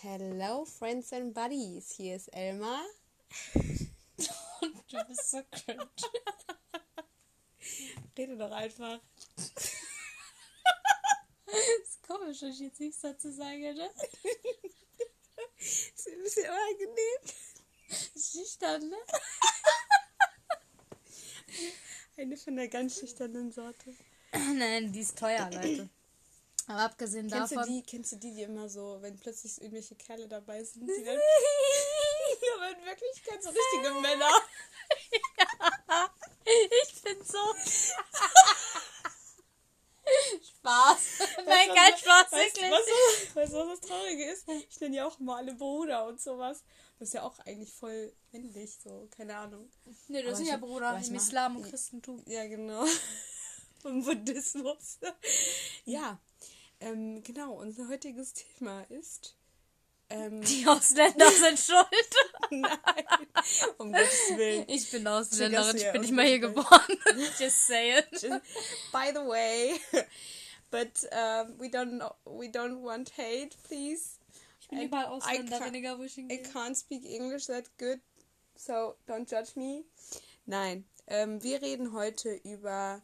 Hello, Friends and Buddies. Hier ist Elmar. Und du bist so cringe. Rede doch einfach. ist komisch, dass ich jetzt nichts dazu sage, ne? Ist ein bisschen unangenehm. Schüchtern, ne? Eine von der ganz schüchternen Sorte. Nein, die ist teuer, Leute. Aber abgesehen Kennst du, davon. die, kennst du die, die immer so, wenn plötzlich irgendwelche Kerle dabei sind, die dann. aber in Wirklichkeit so richtige Männer. Ich bin so. Spaß. Nein, kein Spaß, weißt, wirklich. Was, weißt du, was das Traurige ist? Ich nenne ja auch mal alle Bruder und sowas. Das ist ja auch eigentlich voll männlich, so, keine Ahnung. Nee, du Aber sind ich- ja Bruder im Islam und Christentum. Ja, genau. Vom Buddhismus. Ja, ähm, genau. Unser heutiges Thema ist. Ähm, Die Ausländer sind schuld. nein, um Gottes Willen. Ich bin Ausländerin, ich bin nicht mal hier geboren. Just say it. By the way, but um, we don't know, we don't want hate, please. Ich bin I- überall I Ausländerin, can't- egal wo ich I hingehe. can't speak English that good, so don't judge me. Nein, ähm, wir reden heute über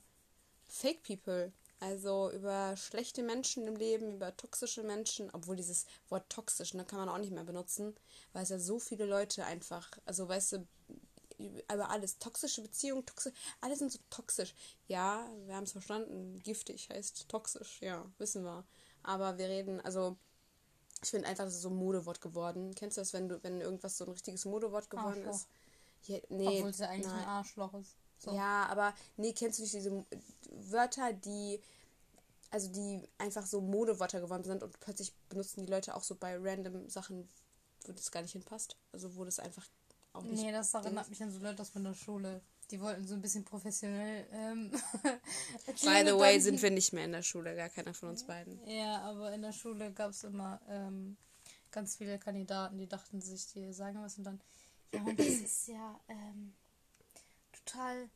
Fake People, also über schlechte Menschen im Leben, über toxische Menschen, obwohl dieses Wort toxisch, ne, kann man auch nicht mehr benutzen, weil es ja so viele Leute einfach, also weißt du, über alles, toxische Beziehungen, toxisch, alle sind so toxisch. Ja, wir haben es verstanden, giftig heißt toxisch, ja, wissen wir. Aber wir reden, also ich finde einfach, das ist so ein Modewort geworden. Kennst du das, wenn du, wenn irgendwas so ein richtiges Modewort geworden Arschloch. ist? Ja, nee, Obwohl es ja eigentlich nein. ein Arschloch ist. So. Ja, aber nee, kennst du nicht diese Wörter, die also die einfach so Modewörter geworden sind und plötzlich benutzen die Leute auch so bei random Sachen, wo das gar nicht hinpasst. Also wo das einfach auch nicht. Nee, das erinnert mich an so Leute aus meiner Schule. Die wollten so ein bisschen professionell. Ähm, By the way, sind wir nicht mehr in der Schule, gar keiner von uns beiden. Ja, aber in der Schule gab es immer ähm, ganz viele Kandidaten, die dachten sich, die sagen was und dann, ja, und das ist ja ähm, total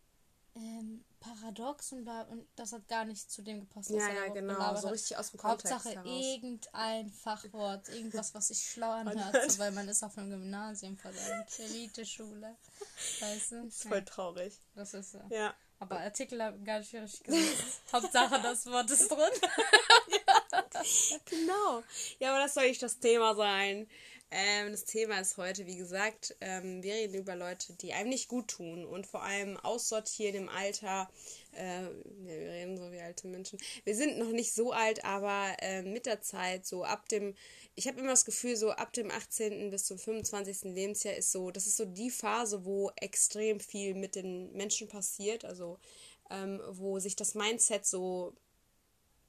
ähm, paradox und, bla, und das hat gar nicht zu dem gepasst, was Ja, er ja, genau, so richtig aus dem Kontext Hauptsache heraus. irgendein Fachwort, irgendwas, was sich schlau anhört, so, weil man ist auf einem Gymnasium verdammt, Elite-Schule, weißt du? Das ist voll traurig. Das ist so. Ja. Aber Artikel haben gar nicht richtig gesetzt. Hauptsache das Wort ist drin. Genau. Ja, aber das soll nicht das Thema sein. Ähm, das Thema ist heute, wie gesagt, ähm, wir reden über Leute, die einem nicht gut tun und vor allem aussortieren im Alter. Äh, wir reden so wie alte Menschen. Wir sind noch nicht so alt, aber äh, mit der Zeit, so ab dem, ich habe immer das Gefühl, so ab dem 18. bis zum 25. Lebensjahr ist so, das ist so die Phase, wo extrem viel mit den Menschen passiert, also ähm, wo sich das Mindset so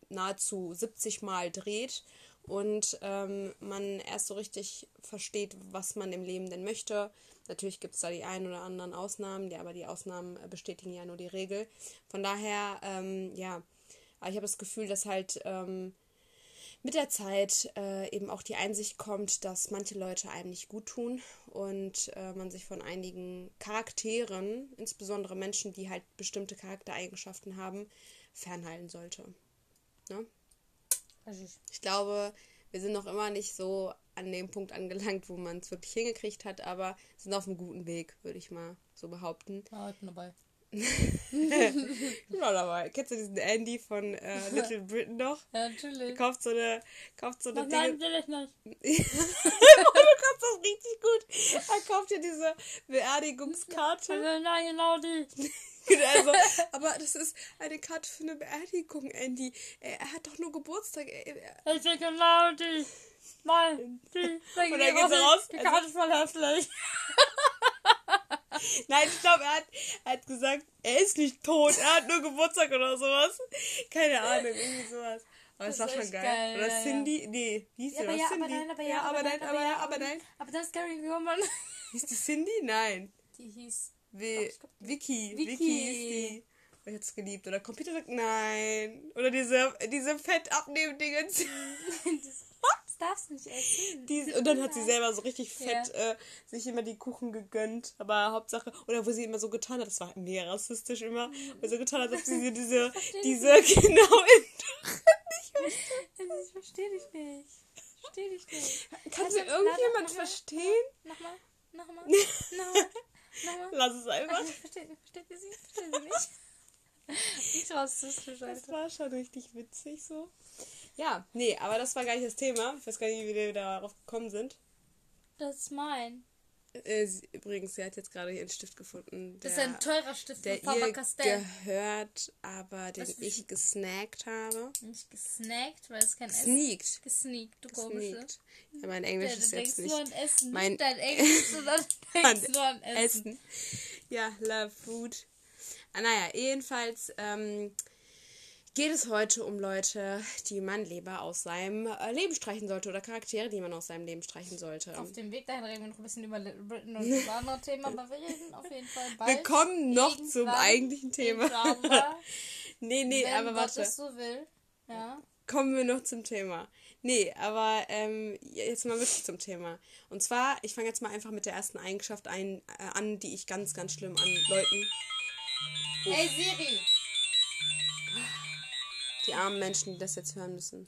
nahezu 70 Mal dreht und ähm, man erst so richtig versteht, was man im Leben denn möchte. Natürlich gibt es da die ein oder anderen Ausnahmen, die, aber die Ausnahmen äh, bestätigen ja nur die Regel. Von daher, ähm, ja, ich habe das Gefühl, dass halt ähm, mit der Zeit äh, eben auch die Einsicht kommt, dass manche Leute einem nicht gut tun und äh, man sich von einigen Charakteren, insbesondere Menschen, die halt bestimmte Charaktereigenschaften haben, fernhalten sollte. Ne? Ich glaube, wir sind noch immer nicht so an dem Punkt angelangt, wo man es wirklich hingekriegt hat, aber sind auf einem guten Weg, würde ich mal so behaupten. War heute dabei. Ich war dabei. Kennst du diesen Andy von äh, Little Britain noch? Ja, natürlich. Kauft so eine, kauft so eine Was nein, will ich nicht. du kannst das richtig gut. Er kauft ja diese Beerdigungskarte. Also, nein, genau die. Also, aber das ist eine Karte für eine Beerdigung, Andy. Er, er hat doch nur Geburtstag. Er, er, Ich will genau die. Nein, die. Und dann dir geht sie auch raus. Die Karte ist voll hässlich. Nein, ich glaube, er hat, er hat gesagt, er ist nicht tot, er hat nur Geburtstag oder sowas. Keine Ahnung, irgendwie sowas. Aber Das es war ist schon geil. geil, Oder ja, ja. Cindy? Nee, wie hieß Ja, die aber noch? ja, aber Cindy? nein, aber ja, ja, aber aber nein, aber ja, ja, aber aber nein. Aber das ist Gary Woman. Hieß die Cindy? Nein. Die hieß. Vicky. Vicky hieß die. Ich hätte es geliebt. Oder Computer sagt nein. Oder diese, diese Fett abnehmen Dingens. Das darfst du nicht essen. Die, und dann hat sie selber so richtig Ja. fett äh, sich immer die Kuchen gegönnt. Aber Hauptsache, oder wo sie immer so getan hat, das war mega rassistisch immer, wo sie so getan hat, als ob sie diese, versteh diese, genau, in, Ich verstehe dich nicht. Ich verstehe dich nicht. Kannst du Also, irgendjemand verstehen? Nochmal, nochmal, nochmal, nochmal. Lass es einfach. Versteht, versteht ihr sie? Versteht ihr nicht? Nicht rassistisch, Das Alter. war schon richtig witzig so. Ja, nee, aber das war gar nicht das Thema. Ich weiß gar nicht, wie wir darauf gekommen sind. Das ist mein. Äh, sie, übrigens, sie hat jetzt gerade hier einen Stift gefunden, Das der, ist ein teurer Stift der von ihr Faber-Castell. gehört, aber den Was ist- ich gesnackt habe. Nicht gesnackt, weil es kein Essen Sneakt. Gesneakt, du komische. Ja, mein Englisch Ja, du ist denkst jetzt nur nicht an Essen. mein- Nicht dein Englisch, sondern du denkst nur an Essen. Essen. Ja, love food. Ah, naja, jedenfalls ähm, geht es heute um Leute, die man lieber aus seinem äh, Leben streichen sollte oder Charaktere, die man aus seinem Leben streichen sollte. Auf dem Weg dahin reden wir noch ein bisschen über Little Britain und über andere Themen, aber wir reden auf jeden Fall bald. Wir kommen noch zum eigentlichen Thema. nee, nee, wenn aber Gott warte. es so will. Ja. kommen wir noch zum Thema. Nee, aber ähm, jetzt mal wirklich zum Thema. Und zwar, ich fange jetzt mal einfach mit der ersten Eigenschaft ein, äh, an, die ich ganz, ganz schlimm an Leuten, Hey Siri! Die armen Menschen, die das jetzt hören müssen.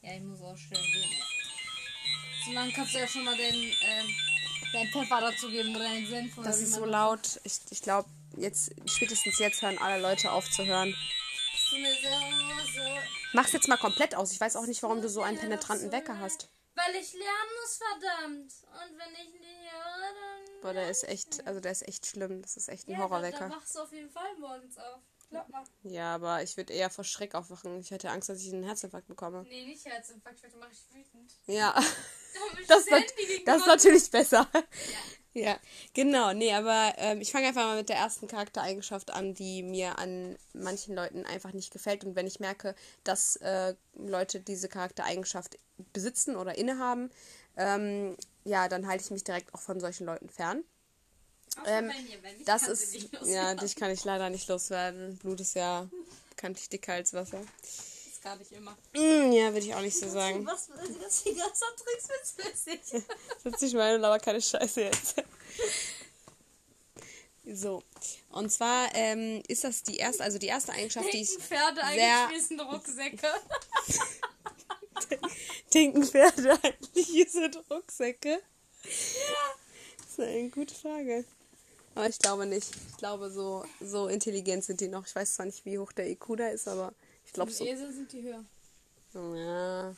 Ja, ich muss auch schnell gehen. So lange kannst du ja schon mal den, ähm, deinen Pfeffer dazu geben oder deinen Senf. Oder Das ist so laut. Ich, ich glaube, jetzt, spätestens jetzt hören alle Leute auf zu hören. Mach's jetzt mal komplett aus. Ich weiß auch nicht, warum du so einen penetranten Wecker hast. Weil ich lernen muss, verdammt. Und wenn ich nicht höre, dann. Boah, der ist echt, also der ist echt schlimm. Das ist echt ein ja, Horrorwecker. wachst du auf jeden Fall morgens auf. Glaub mal. Ja, aber ich würde eher vor Schreck aufwachen. Ich hätte Angst, dass ich einen Herzinfarkt bekomme. Nee, nicht Herzinfarkt, weil du mach ich wütend. Ja. Das, nat- das ist natürlich besser. Ja, genau. Nee, aber ähm, ich fange einfach mal mit der ersten Charaktereigenschaft an, die mir an manchen Leuten einfach nicht gefällt. Und wenn ich merke, dass äh, Leute diese Charaktereigenschaft besitzen oder innehaben, ähm, ja, dann halte ich mich direkt auch von solchen Leuten fern. Ähm, mir, wenn ich das ist, ja, dich kann ich leider nicht loswerden. Blut ist ja bekanntlich dicker als Wasser. Das gar nicht immer. Mm, ja, würde ich auch nicht so sagen. Was, die ganzen Tricks witzig. Setz dich mal hin, aber keine Scheiße jetzt. So. Und zwar ähm, ist das die erste, also die erste Eigenschaft, die ich. Pferde sind Rucksäcke? Denken Pferde eigentlich, sind Rucksäcke? Das ist eine gute Frage. Aber ich glaube nicht. Ich glaube, so, so intelligent sind die noch. Ich weiß zwar nicht, wie hoch der IQ da ist, aber ich glaube so. Esel sind die höher. Ja.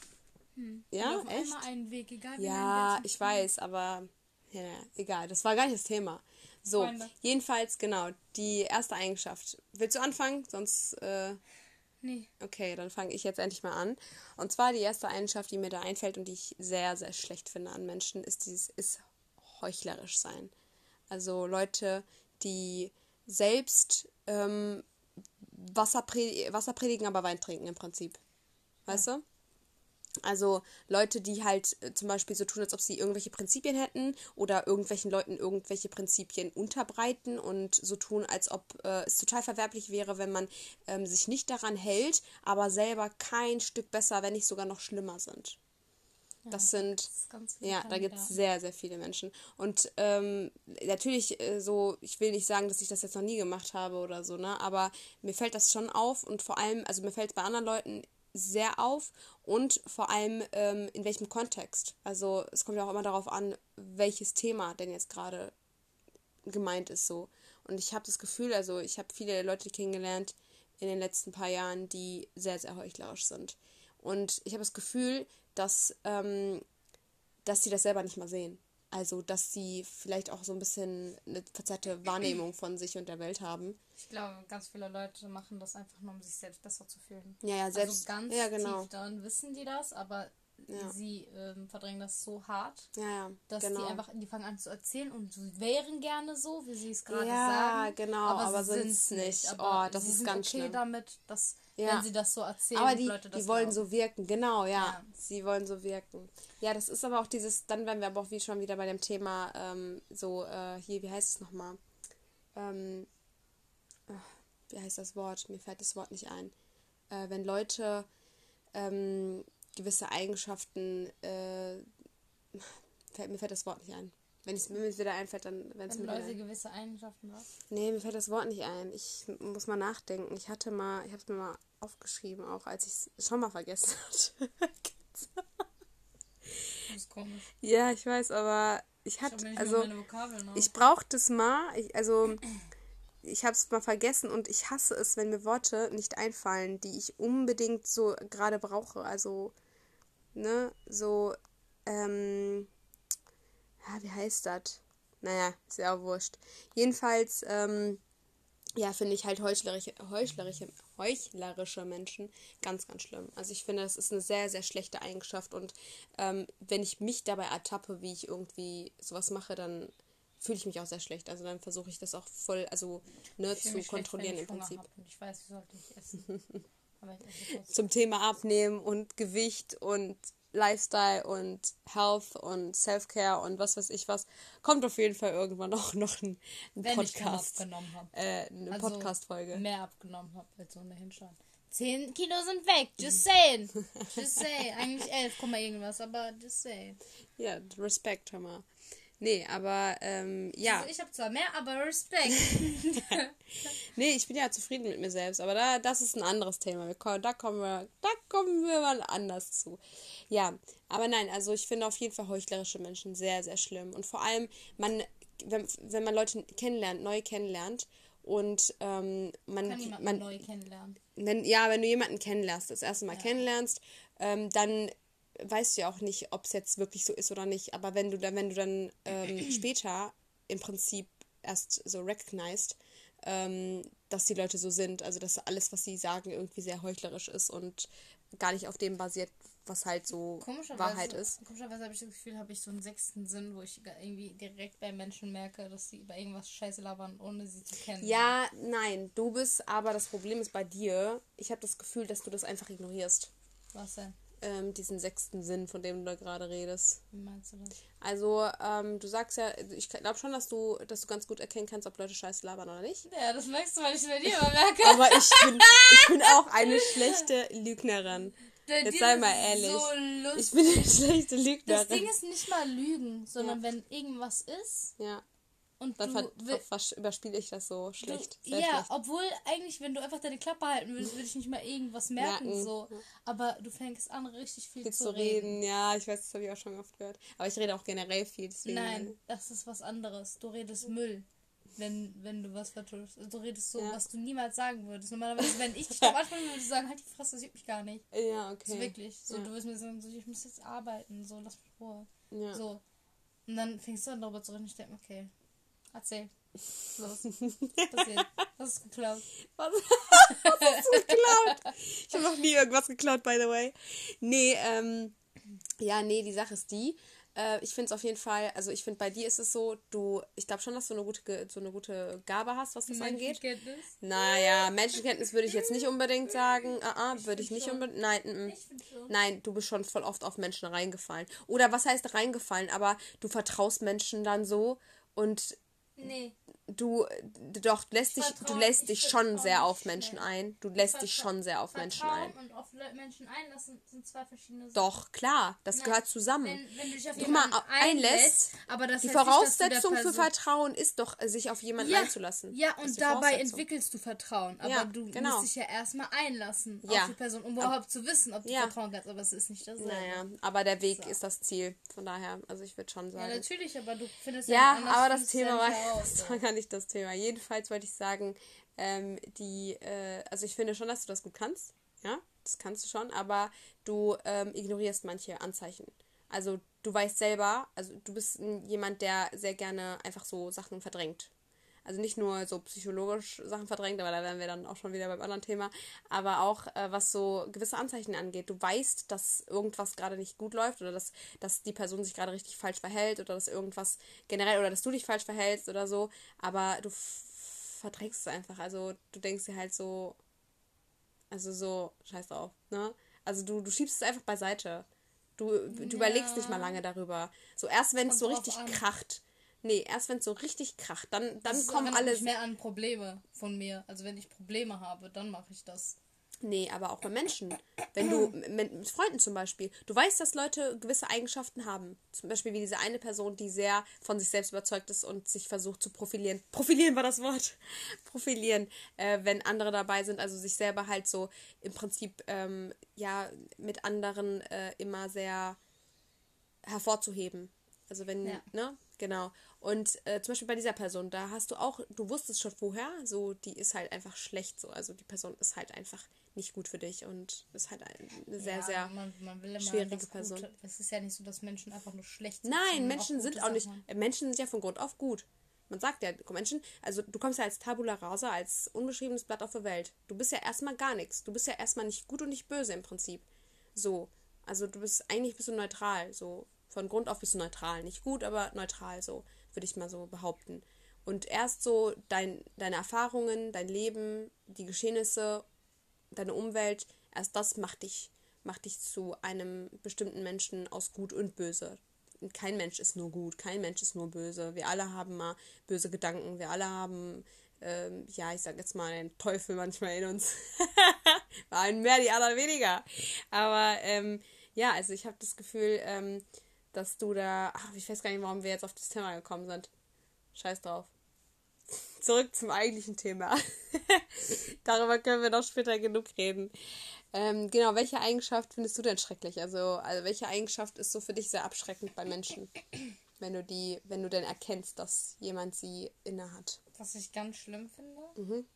Die Ja, laufen echt? immer einen Weg, egal wie Ja, ich weiß, aber ja, egal. Das war gar nicht das Thema. So, Freunde. jedenfalls, genau, die erste Eigenschaft. Willst du anfangen? Sonst, äh, Nee. okay, dann fange ich jetzt endlich mal an. Und zwar die erste Eigenschaft, die mir da einfällt und die ich sehr, sehr schlecht finde an Menschen, ist dieses, ist heuchlerisch sein. Also Leute, die selbst ähm, Wasser, pre Wasser predigen, aber Wein trinken im Prinzip. Weißt du? Also Leute, die halt äh, zum Beispiel so tun, als ob sie irgendwelche Prinzipien hätten oder irgendwelchen Leuten irgendwelche Prinzipien unterbreiten und so tun, als ob äh, es total verwerblich wäre, wenn man ähm, sich nicht daran hält, aber selber kein Stück besser, wenn nicht sogar noch schlimmer sind. Das sind Das ja, da gibt es sehr, sehr viele Menschen. Und ähm, natürlich, äh, so, ich will nicht sagen, dass ich das jetzt noch nie gemacht habe oder so, ne? Aber mir fällt das schon auf und vor allem, also mir fällt es bei anderen Leuten sehr auf und vor allem ähm, in welchem Kontext. Also es kommt ja auch immer darauf an, welches Thema denn jetzt gerade gemeint ist so. Und ich habe das Gefühl, also ich habe viele Leute kennengelernt in den letzten paar Jahren, die sehr, sehr heuchlerisch sind. Und ich habe das Gefühl, dass, ähm, dass sie das selber nicht mal sehen. Also, dass sie vielleicht auch so ein bisschen eine verzerrte Wahrnehmung von sich und der Welt haben. Ich glaube, ganz viele Leute machen das einfach nur, um sich selbst besser zu fühlen. Ja, ja, selbst. also ganz ja, genau. tief drin wissen die das, aber Ja. sie ähm, verdrängen das so hart, Ja, ja, dass genau. die einfach, die fangen an zu erzählen und sie wären gerne so, wie sie es gerade Ja, sagen. genau, aber sie sind's sind's nicht. Aber Oh, das sie ist sind ganz okay schlimm. damit, dass, Ja. wenn sie das so erzählen, Aber die, Leute das die wollen glauben. so wirken, genau, ja. Ja. Sie wollen so wirken. Ja, das ist aber auch dieses, dann wären wir aber auch wie schon wieder bei dem Thema, ähm, so, äh, hier, wie heißt es nochmal? Ähm, wie heißt das Wort? Mir fällt das Wort nicht ein. Äh, wenn Leute ähm, gewisse Eigenschaften, äh, fällt, mir fällt das Wort nicht ein. Wenn es mir wieder einfällt, dann wenn es mir wieder Leute ein. gewisse Eigenschaften haben. Nee, mir fällt das Wort nicht ein. Ich muss mal nachdenken. Ich hatte mal, ich habe es mir mal aufgeschrieben, auch als ich es schon mal vergessen hatte. ist komisch. Ja, ich weiß, aber ich hatte, also, ich brauche das mal, ich, also, ich habe es mal vergessen und ich hasse es, wenn mir Worte nicht einfallen, die ich unbedingt so gerade brauche. Also, ne, so, ähm, ja, wie heißt das? Naja, ist ja auch wurscht. Jedenfalls, ähm, ja, finde ich halt heuchlerische, heuchlerische, heuchlerische Menschen ganz, ganz schlimm. Also ich finde, das ist eine sehr, sehr schlechte Eigenschaft und ähm, wenn ich mich dabei ertappe, wie ich irgendwie sowas mache, dann fühle ich mich auch sehr schlecht. Also dann versuche ich das auch voll, also ne, zu kontrollieren im Prinzip. Ich weiß, wie sollte ich essen. Zum Thema Abnehmen und Gewicht und Lifestyle und Health und Self-Care und was weiß ich was, kommt auf jeden Fall irgendwann auch noch ein, ein Wenn Podcast. Äh, eine also Podcast-Folge. Mehr abgenommen habe, als ohne hinschauen. 10 Kilo sind weg, just saying. Just saying. Eigentlich 11, irgendwas, aber just saying. Ja, Respekt, hör mal. Nee, aber ähm, ja. Also ich habe zwar mehr, aber Respekt. nee, ich bin ja zufrieden mit mir selbst, aber da, das ist ein anderes Thema. Da kommen wir, da kommen wir mal anders zu. Ja, aber nein, also ich finde auf jeden Fall heuchlerische Menschen sehr, sehr schlimm. Und vor allem, man, wenn, wenn man Leute kennenlernt, neu kennenlernt und ähm, man. Kann jemanden man, neu kennenlernen. Wenn, ja, wenn du jemanden kennenlernst, das erste Mal ja. kennenlernst, ähm, dann weißt du ja auch nicht, ob es jetzt wirklich so ist oder nicht. Aber wenn du dann, wenn du dann ähm, später im Prinzip erst so recognized, ähm, dass die Leute so sind, also dass alles, was sie sagen, irgendwie sehr heuchlerisch ist und gar nicht auf dem basiert, was halt so Wahrheit ist. Komischerweise habe ich das Gefühl, habe ich so einen sechsten Sinn, wo ich irgendwie direkt bei Menschen merke, dass sie über irgendwas scheiße labern, ohne sie zu kennen. Ja, nein, du bist, aber das Problem ist bei dir, ich habe das Gefühl, dass du das einfach ignorierst. Was denn? Ähm, diesen sechsten Sinn, von dem du da gerade redest. Wie meinst du das? Also, ähm, du sagst ja, ich glaube schon, dass du, dass du ganz gut erkennen kannst, ob Leute scheiße labern oder nicht. Ja, das merkst du, weil ich es bei dir immer merke. Aber ich bin, ich bin auch eine schlechte Lügnerin. Jetzt sei mal ehrlich. So ich bin eine schlechte Lügnerin. Das Ding ist nicht mal Lügen, sondern ja. wenn irgendwas ist. Ja. Und dann du, überspiele ich das so schlecht. Du, ja, schlecht. obwohl eigentlich, wenn du einfach deine Klappe halten würdest, würde ich nicht mal irgendwas merken. merken. So. Aber du fängst an, richtig viel, viel zu, reden. reden. Ja, ich weiß, das habe ich auch schon oft gehört. Aber ich rede auch generell viel. Deswegen Nein, das ist was anderes. Du redest Müll, wenn, wenn du was vertust. Also du redest so, ja. was du niemals sagen würdest. Normalerweise, wenn ich dich am Anfang würde sagen, halt die Fresse, das juckt mich gar nicht. Ja, okay. So wirklich. So, ja. du wirst mir sagen, so, ich muss jetzt arbeiten. So, lass mich vor. Ja. So. Und dann fängst du an, darüber zu reden. Ich denke, okay Erzähl. Los. Passiert. Was ist geklaut? Was, was ist geklaut? Ich habe noch nie irgendwas geklaut, by the way. Nee, ähm. Ja, nee, die Sache ist die. Äh, ich finde es auf jeden Fall, also ich finde bei dir ist es so, du, ich glaube schon, dass du eine gute, so eine gute Gabe hast, was das angeht. Menschenkenntnis? Naja, Menschenkenntnis würde ich jetzt nicht unbedingt sagen. Ah, uh, würde ich, ich nicht unbedingt. Nein, mm, nein, du bist schon voll oft auf Menschen reingefallen. Oder was heißt reingefallen? Aber du vertraust Menschen dann so und Nee. Du, doch, lässt dich, du lässt dich schon sehr auf Menschen ein. Du lässt dich schon sehr auf Menschen ein. und auf Menschen einlassen sind zwei verschiedene Sachen. Doch, klar, das Nein, gehört zusammen. Wenn, wenn du dich auf jemanden mal, einlässt, aber das die Voraussetzung nicht, für Vertrauen ist doch, sich auf jemanden ja, einzulassen. Ja, und dabei entwickelst du Vertrauen. Aber ja, du genau. musst dich ja erstmal einlassen ja. auf die Person, um überhaupt zu wissen, ob du vertrauen kannst. Aber es ist nicht das. Naja, aber der Weg so. ist das Ziel. Von daher, also ich würde schon sagen. Ja, natürlich, aber du findest ja. Ja, aber das Thema war, das war gar nicht das Thema. Jedenfalls wollte ich sagen, ähm, die, äh, also ich finde schon, dass du das gut kannst. Ja, das kannst du schon, aber du ähm, ignorierst manche Anzeichen. Also du weißt selber, also du bist jemand, der sehr gerne einfach so Sachen verdrängt. Also nicht nur so psychologisch Sachen verdrängt, aber da wären wir dann auch schon wieder beim anderen Thema, aber auch äh, was so gewisse Anzeichen angeht. Du weißt, dass irgendwas gerade nicht gut läuft oder dass, dass die Person sich gerade richtig falsch verhält oder dass irgendwas generell oder dass du dich falsch verhältst oder so, aber du verdrängst es einfach. Also du denkst dir halt so, also so, scheiß drauf, ne? Also du, du schiebst es einfach beiseite. Du, du ja. überlegst nicht mal lange darüber. So erst wenn es so richtig an. kracht. Nee, erst wenn es so richtig kracht, dann, dann das kommen alle. mehr an Probleme von mir. Also wenn ich Probleme habe, dann mache ich das. Nee, aber auch bei Menschen. Wenn du mit Freunden zum Beispiel, du weißt, dass Leute gewisse Eigenschaften haben. Zum Beispiel wie diese eine Person, die sehr von sich selbst überzeugt ist und sich versucht zu profilieren. Profilieren war das Wort. Profilieren, äh, wenn andere dabei sind, also sich selber halt so im Prinzip ähm, ja mit anderen äh, immer sehr hervorzuheben. Also wenn, Ja. ne? Genau. Und äh, zum Beispiel bei dieser Person, da hast du auch, du wusstest schon vorher, so, die ist halt einfach schlecht so. Also die Person ist halt einfach nicht gut für dich und ist halt eine sehr, ja, sehr. man, man schwierige Person. Gute. Es ist ja nicht so, dass Menschen einfach nur schlecht sind. Nein, Menschen sind gute auch nicht. Haben. äh, Menschen sind ja von Grund auf gut. Man sagt ja, Menschen, also du kommst ja als Tabula rasa, als unbeschriebenes Blatt auf der Welt. Du bist ja erstmal gar nichts. Du bist ja erstmal nicht gut und nicht böse im Prinzip. So. Also du bist, eigentlich bist du neutral. So. Von Grund auf bist du neutral. Nicht gut, aber neutral, so, würde ich mal so behaupten. Und erst so dein, deine Erfahrungen, dein Leben, die Geschehnisse, deine Umwelt, erst das macht dich, macht dich zu einem bestimmten Menschen aus gut und böse. Kein Mensch ist nur gut, kein Mensch ist nur böse. Wir alle haben mal böse Gedanken, wir alle haben, ähm, ja, ich sag jetzt mal, den Teufel manchmal in uns. War ein mehr, die anderen weniger. Aber ähm, ja, also ich habe das Gefühl, ähm, dass du da, ach, ich weiß gar nicht, warum wir jetzt auf das Thema gekommen sind. Scheiß drauf. Zurück zum eigentlichen Thema. Darüber können wir noch später genug reden. Ähm, genau, welche Eigenschaft findest du denn schrecklich? Also, also welche Eigenschaft ist so für dich sehr abschreckend bei Menschen? Wenn du die, wenn du denn erkennst, dass jemand sie inne hat. Was ich ganz schlimm finde, Mhm.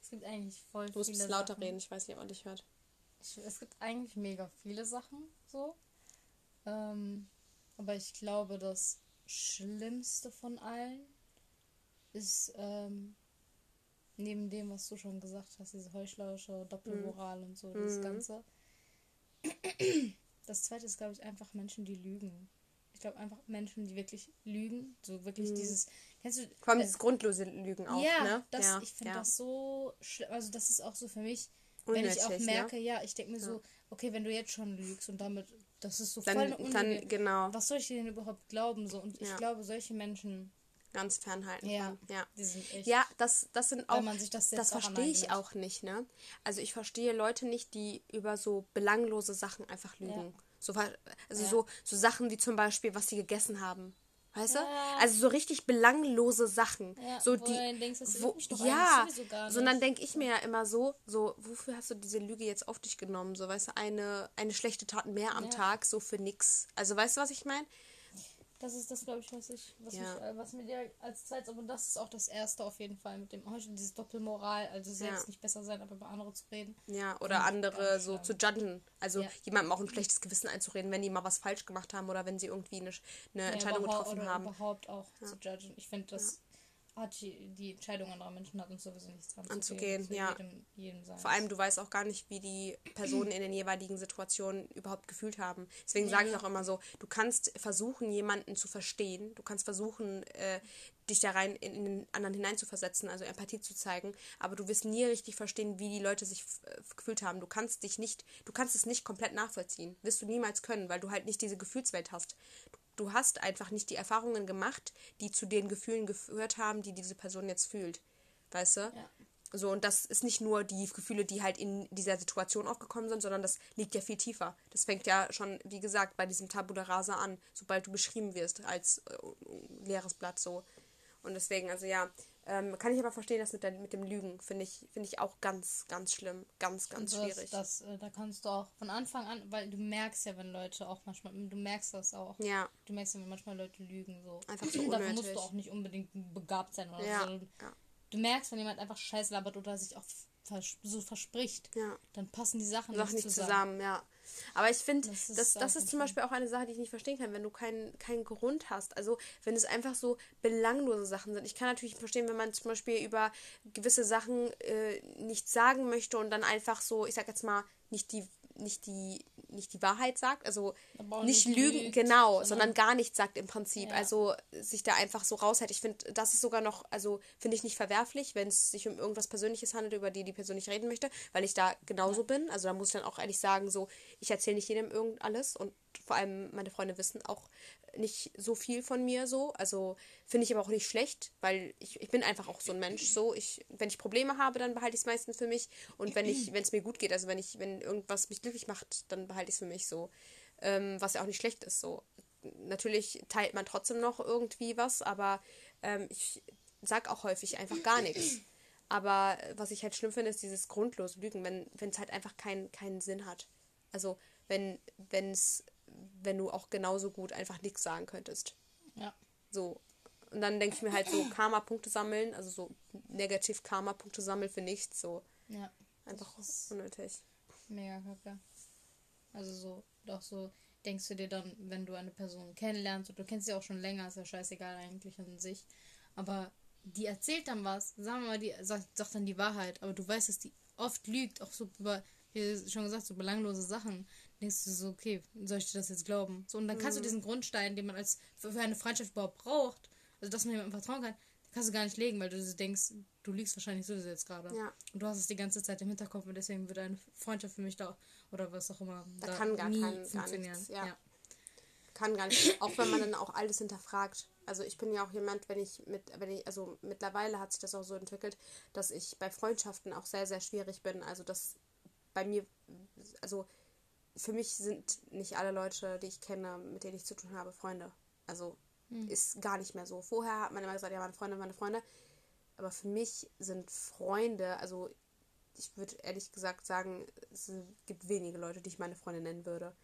es gibt eigentlich voll Du musst ein viele bisschen lauter Sachen. reden, ich weiß nicht, ob man dich hört. Ich, es gibt eigentlich mega viele Sachen so. Ähm, aber ich glaube, das Schlimmste von allen ist ähm, neben dem, was du schon gesagt hast, diese heuchlerische Doppelmoral und so, das Mhm. Ganze. Das zweite ist, glaube ich, einfach Menschen, die lügen. Ich glaube einfach Menschen, die wirklich lügen. So wirklich dieses. Kennst du. Vor allem äh, dieses grundlose Lügen auch, ja, ne? das, ja, ich finde ja. das so schlimm. Also, das ist auch so für mich, wenn ich auch Unnötig, ne? merke, ja, ich denke mir so, okay, wenn du jetzt schon lügst und damit, das ist so voll Dann, eine dann genau, Was soll ich denn überhaupt glauben? So? Und ich Ja. glaube, solche Menschen, ganz fernhalten. ja, kann. ja. die sind echt. Ja, das, das sind auch. Das auch verstehe ich auch nicht, ne? Also ich verstehe Leute nicht, die über so belanglose Sachen einfach lügen. So, ver- also Ja. so, so Sachen wie zum Beispiel, was sie gegessen haben. Weißt Ja. du? Also so richtig belanglose Sachen. Ja, so die. denkst, das wo, ja, sondern denke ich mir ja immer so, so, wofür hast du diese Lüge jetzt auf dich genommen? So, weißt du, eine, eine schlechte Tat mehr am Ja. Tag, so für nix. Also weißt du, was ich meine? Das ist das, glaube ich, was ich, was, Ja. ich, äh, was mir dir als zweites, aber das ist auch das erste auf jeden Fall mit dem Heucheln, dieses Doppelmoral, also selbst Ja. nicht besser sein, aber über andere zu reden. Ja, oder andere so zu judgen. Also Ja. jemandem auch ein schlechtes Gewissen einzureden, wenn die mal was falsch gemacht haben oder wenn sie irgendwie eine, eine Entscheidung getroffen oder haben. überhaupt auch zu judgen. Ich finde, das hat die, Entscheidung anderer Menschen hat uns sowieso nichts dran Anzugehen, zu ja. Jedem, jedem. Vor allem, du weißt auch gar nicht, wie die Personen in den jeweiligen Situationen überhaupt gefühlt haben. Deswegen sage ich auch immer so, du kannst versuchen, jemanden zu verstehen. Du kannst versuchen, äh, dich da rein in, in den anderen hineinzuversetzen, also Empathie zu zeigen. Aber du wirst nie richtig verstehen, wie die Leute sich äh, gefühlt haben. Du kannst dich nicht, du kannst es nicht komplett nachvollziehen. Wirst du niemals können, weil du halt nicht diese Gefühlswelt hast. Du hast einfach nicht die Erfahrungen gemacht, die zu den Gefühlen geführt haben, die diese Person jetzt fühlt. Weißt du? Ja. So, und das ist nicht nur die Gefühle, die halt in dieser Situation aufgekommen sind, sondern das liegt ja viel tiefer. Das fängt ja schon, wie gesagt, bei diesem Tabula Rasa an, sobald du beschrieben wirst als äh, leeres Blatt so. Und deswegen, also ja, ähm, kann ich aber verstehen, dass mit, der, mit dem Lügen finde ich, finde ich auch ganz, ganz schlimm. Ganz, ganz das, schwierig. Das, äh, da kannst du auch von Anfang an, weil du merkst ja, wenn Leute auch manchmal, du merkst das auch. ja, Du merkst ja, wenn manchmal Leute lügen so. Einfach so Dafür musst unnötig. du auch nicht unbedingt begabt sein oder Ja, so. ja. Du merkst, wenn jemand einfach Scheiß labert oder sich auch vers so verspricht, Ja. dann passen die Sachen Sachen nicht nicht zusammen. zusammen, ja. Aber ich finde, Das das, ist das, ist zum. Beispiel auch eine Sache, die ich nicht verstehen kann, wenn du keinen keinen Grund hast. Also wenn es einfach so belanglose Sachen sind. Ich kann natürlich verstehen, wenn man zum Beispiel über gewisse Sachen äh, nichts sagen möchte und dann einfach so, ich sag jetzt mal, nicht die nicht die nicht die Wahrheit sagt, also nicht nicht lügen, lügt, genau, sondern- sondern gar nichts sagt im Prinzip. Ja. Also sich da einfach so raushält. Ich finde, das ist sogar noch, also finde ich nicht verwerflich, wenn es sich um irgendwas Persönliches handelt, über die die Person nicht reden möchte, weil ich da genauso bin. Also da muss ich dann auch ehrlich sagen, so, ich erzähle nicht jedem irgend alles und vor allem meine Freunde wissen auch nicht so viel von mir so. Also finde ich aber auch nicht schlecht, weil ich, ich bin einfach auch so ein Mensch. So, ich, wenn ich Probleme habe, dann behalte ich es meistens für mich. Und wenn ich, wenn es mir gut geht, also wenn ich, wenn irgendwas mich glücklich macht, dann behalte ich es für mich so. Ähm, was ja auch nicht schlecht ist. So. Natürlich teilt man trotzdem noch irgendwie was, aber ähm, ich sag auch häufig einfach gar nichts. Aber was ich halt schlimm finde, ist dieses grundlose Lügen, wenn es halt einfach keinen keinen Sinn hat. Also wenn wenn es wenn du auch genauso gut einfach nichts sagen könntest. Ja. So. Und dann denke ich mir halt so, Karma-Punkte sammeln, also so negativ Karma-Punkte sammeln für nichts, so. Ja. Einfach unnötig. mega kacke. Also so, doch so denkst du dir dann, wenn du eine Person kennenlernst, und du kennst sie auch schon länger, ist ja scheißegal eigentlich an sich. Aber die erzählt dann was, sagen wir mal, die sagt, sagt dann die Wahrheit, aber du weißt, dass die oft lügt, auch so über, wie schon gesagt, so belanglose Sachen. Denkst du so, okay, soll ich dir das jetzt glauben? So, und dann kannst du diesen Grundstein, den man als für, für eine Freundschaft überhaupt braucht, also dass man jemandem vertrauen kann, kannst du gar nicht legen, weil du denkst, du liegst wahrscheinlich sowieso jetzt gerade. Ja. Und du hast es die ganze Zeit im Hinterkopf und deswegen wird eine Freundschaft für mich da oder was auch immer Da kann gar nie kein- gar funktionieren. nichts, ja. ja. kann gar nicht, auch wenn man dann auch alles hinterfragt. Also ich bin ja auch jemand, wenn ich mit, wenn ich, also mittlerweile hat sich das auch so entwickelt, dass ich bei Freundschaften auch sehr, sehr schwierig bin. Also das bei mir, also für mich sind nicht alle Leute, die ich kenne, mit denen ich zu tun habe, Freunde. Also ist gar nicht mehr so. Vorher hat man immer gesagt, ja, meine Freunde, meine Freunde. Aber für mich sind Freunde, also ich würde ehrlich gesagt sagen, es gibt wenige Leute, die ich meine Freunde nennen würde.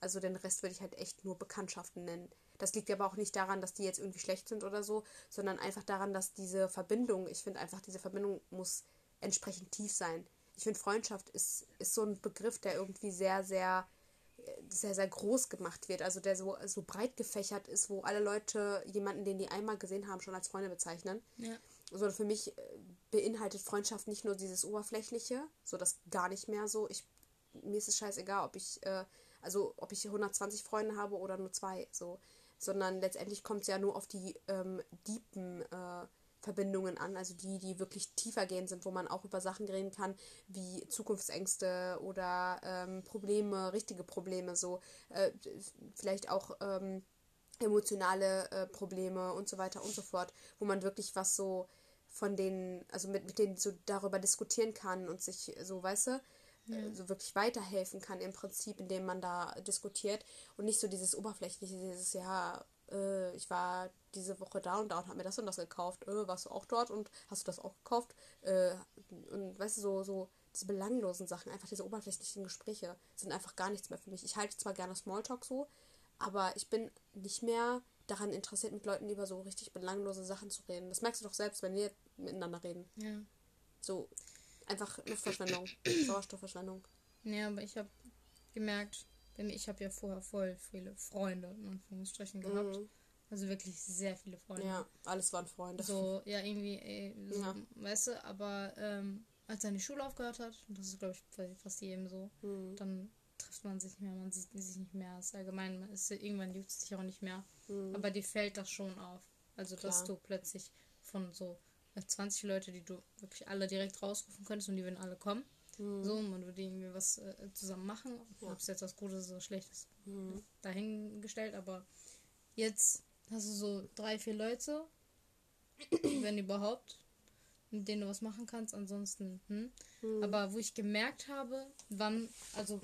Also den Rest würde ich halt echt nur Bekanntschaften nennen. Das liegt aber auch nicht daran, dass die jetzt irgendwie schlecht sind oder so, sondern einfach daran, dass diese Verbindung, ich finde einfach, diese Verbindung muss entsprechend tief sein. Ich finde, Freundschaft ist, ist so ein Begriff, der irgendwie sehr, sehr, sehr, sehr groß gemacht wird. Also der so, so breit gefächert ist, wo alle Leute jemanden, den die einmal gesehen haben, schon als Freunde bezeichnen Ja. sondern für mich äh, beinhaltet Freundschaft nicht nur dieses Oberflächliche, so das gar nicht mehr so. Ich, mir ist es scheißegal, ob ich, äh, also ob ich 120 Freunde habe oder nur zwei, so. Sondern letztendlich kommt es ja nur auf die ähm, deepen äh, Verbindungen an, also die, die wirklich tiefer gehen sind, wo man auch über Sachen reden kann, wie Zukunftsängste oder ähm, Probleme, richtige Probleme, so äh, vielleicht auch ähm, emotionale äh, Probleme und so weiter und so fort, wo man wirklich was so von denen, also mit, mit denen so darüber diskutieren kann und sich so, weißt du, äh, so wirklich weiterhelfen kann im Prinzip, indem man da diskutiert und nicht so dieses oberflächliche, dieses, ja, äh, ich war diese Woche da und da und hab mir das und das gekauft, äh, warst du auch dort und hast du das auch gekauft? Äh, und weißt du, so, so diese belanglosen Sachen, einfach diese oberflächlichen Gespräche sind einfach gar nichts mehr für mich. Ich halte zwar gerne Smalltalk so, aber ich bin nicht mehr daran interessiert, mit Leuten über so richtig belanglose Sachen zu reden. Das merkst du doch selbst, wenn wir miteinander reden. Ja. So einfach Luftverschwendung, Sauerstoffverschwendung. Ja, aber ich habe gemerkt, mir- ich habe ja vorher voll viele Freunde in Anführungsstrichen gehabt. Mhm. Also wirklich sehr viele Freunde. Ja, alles waren Freunde. So, ja, irgendwie, äh, so, Ja. weißt du, aber ähm, als dann die Schule aufgehört hat, und das ist, glaube ich, fast jedem so, Mhm. dann trifft man sich nicht mehr, man sieht sich nicht mehr. Ist allgemein, man ist, irgendwann juckt es sich auch nicht mehr. Mhm. Aber dir fällt das schon auf. Also, dass Klar. du plötzlich von so äh, 20 Leute, die du wirklich alle direkt rausrufen könntest und die würden alle kommen. So, man würde irgendwie was äh, zusammen machen. Mhm. Ja. Ob es jetzt was Gutes oder Schlechtes Mhm. dahingestellt, aber jetzt hast du so drei, vier Leute, wenn überhaupt, mit denen du was machen kannst. Ansonsten, hm. Mhm. Aber wo ich gemerkt habe, wann, also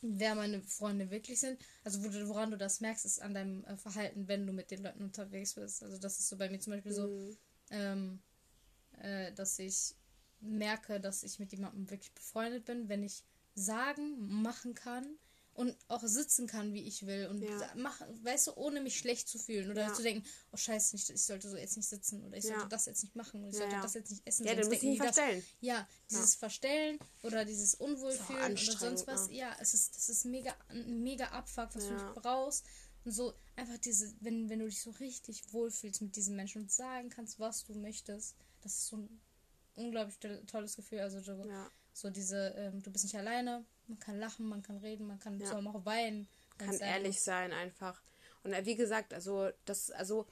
wer meine Freunde wirklich sind, also wo du, woran du das merkst, ist an deinem äh, Verhalten, wenn du mit den Leuten unterwegs bist. Also das ist so bei mir zum Beispiel so, Mhm. ähm, äh, dass ich merke, dass ich mit jemandem wirklich befreundet bin, wenn ich sagen, machen kann und auch sitzen kann, wie ich will und Ja. sa- mach, weißt du, ohne mich schlecht zu fühlen oder Ja. zu denken, oh scheiße, ich, ich sollte so jetzt nicht sitzen oder ich Ja. sollte das jetzt nicht machen oder ich sollte das jetzt nicht essen. Ja, dann musst du die das. verstellen. Ja, dieses Verstellen oder dieses Unwohlfühlen oder sonst was. ne? Ja, es ist, das ist mega, mega Abfuck, was du nicht brauchst. Und so einfach diese, wenn, wenn du dich so richtig wohlfühlst mit diesen Menschen und sagen kannst, was du möchtest, das ist so ein unglaublich to- tolles Gefühl. Also so, Ja. so diese, ähm, du bist nicht alleine, man kann lachen, man kann reden, man kann Ja. so auch weinen. kann sein ehrlich sein einfach. Und äh, wie gesagt, also das, also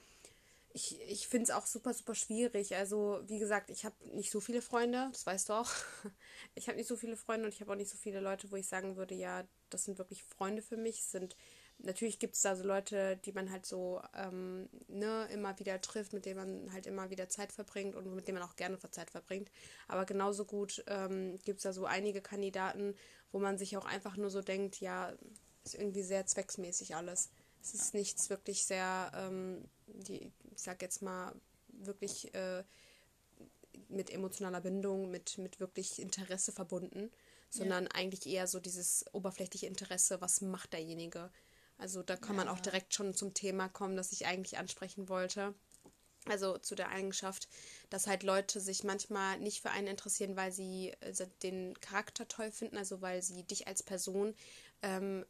ich, ich finde es auch super, super schwierig. Also wie gesagt, ich habe nicht so viele Freunde, das weißt du auch. Ich habe nicht so viele Freunde und ich habe auch nicht so viele Leute, wo ich sagen würde, ja, das sind wirklich Freunde für mich. Sind natürlich gibt es da so Leute, die man halt so ähm, ne, immer wieder trifft, mit denen man halt immer wieder Zeit verbringt und mit denen man auch gerne Zeit verbringt. Aber genauso gut ähm, gibt es da so einige Kandidaten, wo man sich auch einfach nur so denkt, ja, ist irgendwie sehr zwecksmäßig alles. Es ist nichts wirklich sehr, ähm, die, ich sag jetzt mal, wirklich äh, mit emotionaler Bindung, mit, mit wirklich Interesse verbunden, sondern eigentlich eher so dieses oberflächliche Interesse, was macht derjenige. Also da kann man auch direkt schon zum Thema kommen, das ich eigentlich ansprechen wollte. Also zu der Eigenschaft, dass halt Leute sich manchmal nicht für einen interessieren, weil sie äh, den Charakter toll finden, also weil sie dich als Person ähm,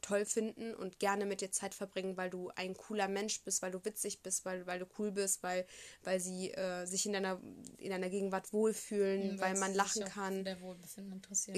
toll finden und gerne mit dir Zeit verbringen, weil du ein cooler Mensch bist, weil du witzig bist, weil, weil du cool bist, weil, weil sie äh, sich in deiner, in deiner Gegenwart wohlfühlen, mhm, weil, weil man lachen kann.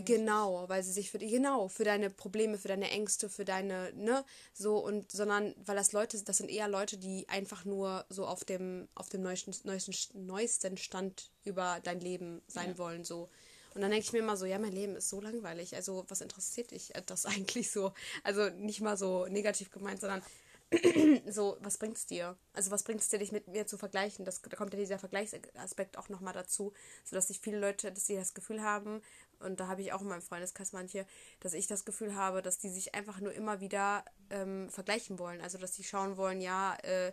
Genau, weil sie sich für die, genau, für deine Probleme, für deine Ängste, für deine, ne, so und sondern weil das Leute, das sind eher Leute, die einfach nur so auf dem, auf dem neuesten, neuesten, neuesten Stand über dein Leben sein ja. wollen, so. Und dann denke ich mir immer so, ja, mein Leben ist so langweilig. Also, was interessiert dich das eigentlich so? Also, nicht mal so negativ gemeint, sondern so, was bringt es dir? Also, was bringt es dir, dich mit mir zu vergleichen? Das, da kommt ja dieser Vergleichsaspekt auch nochmal dazu, sodass sich viele Leute, dass sie das Gefühl haben, und da habe ich auch in meinem Freundeskreis manche, dass ich das Gefühl habe, dass die sich einfach nur immer wieder ähm, vergleichen wollen. Also, dass sie schauen wollen, ja, äh, äh,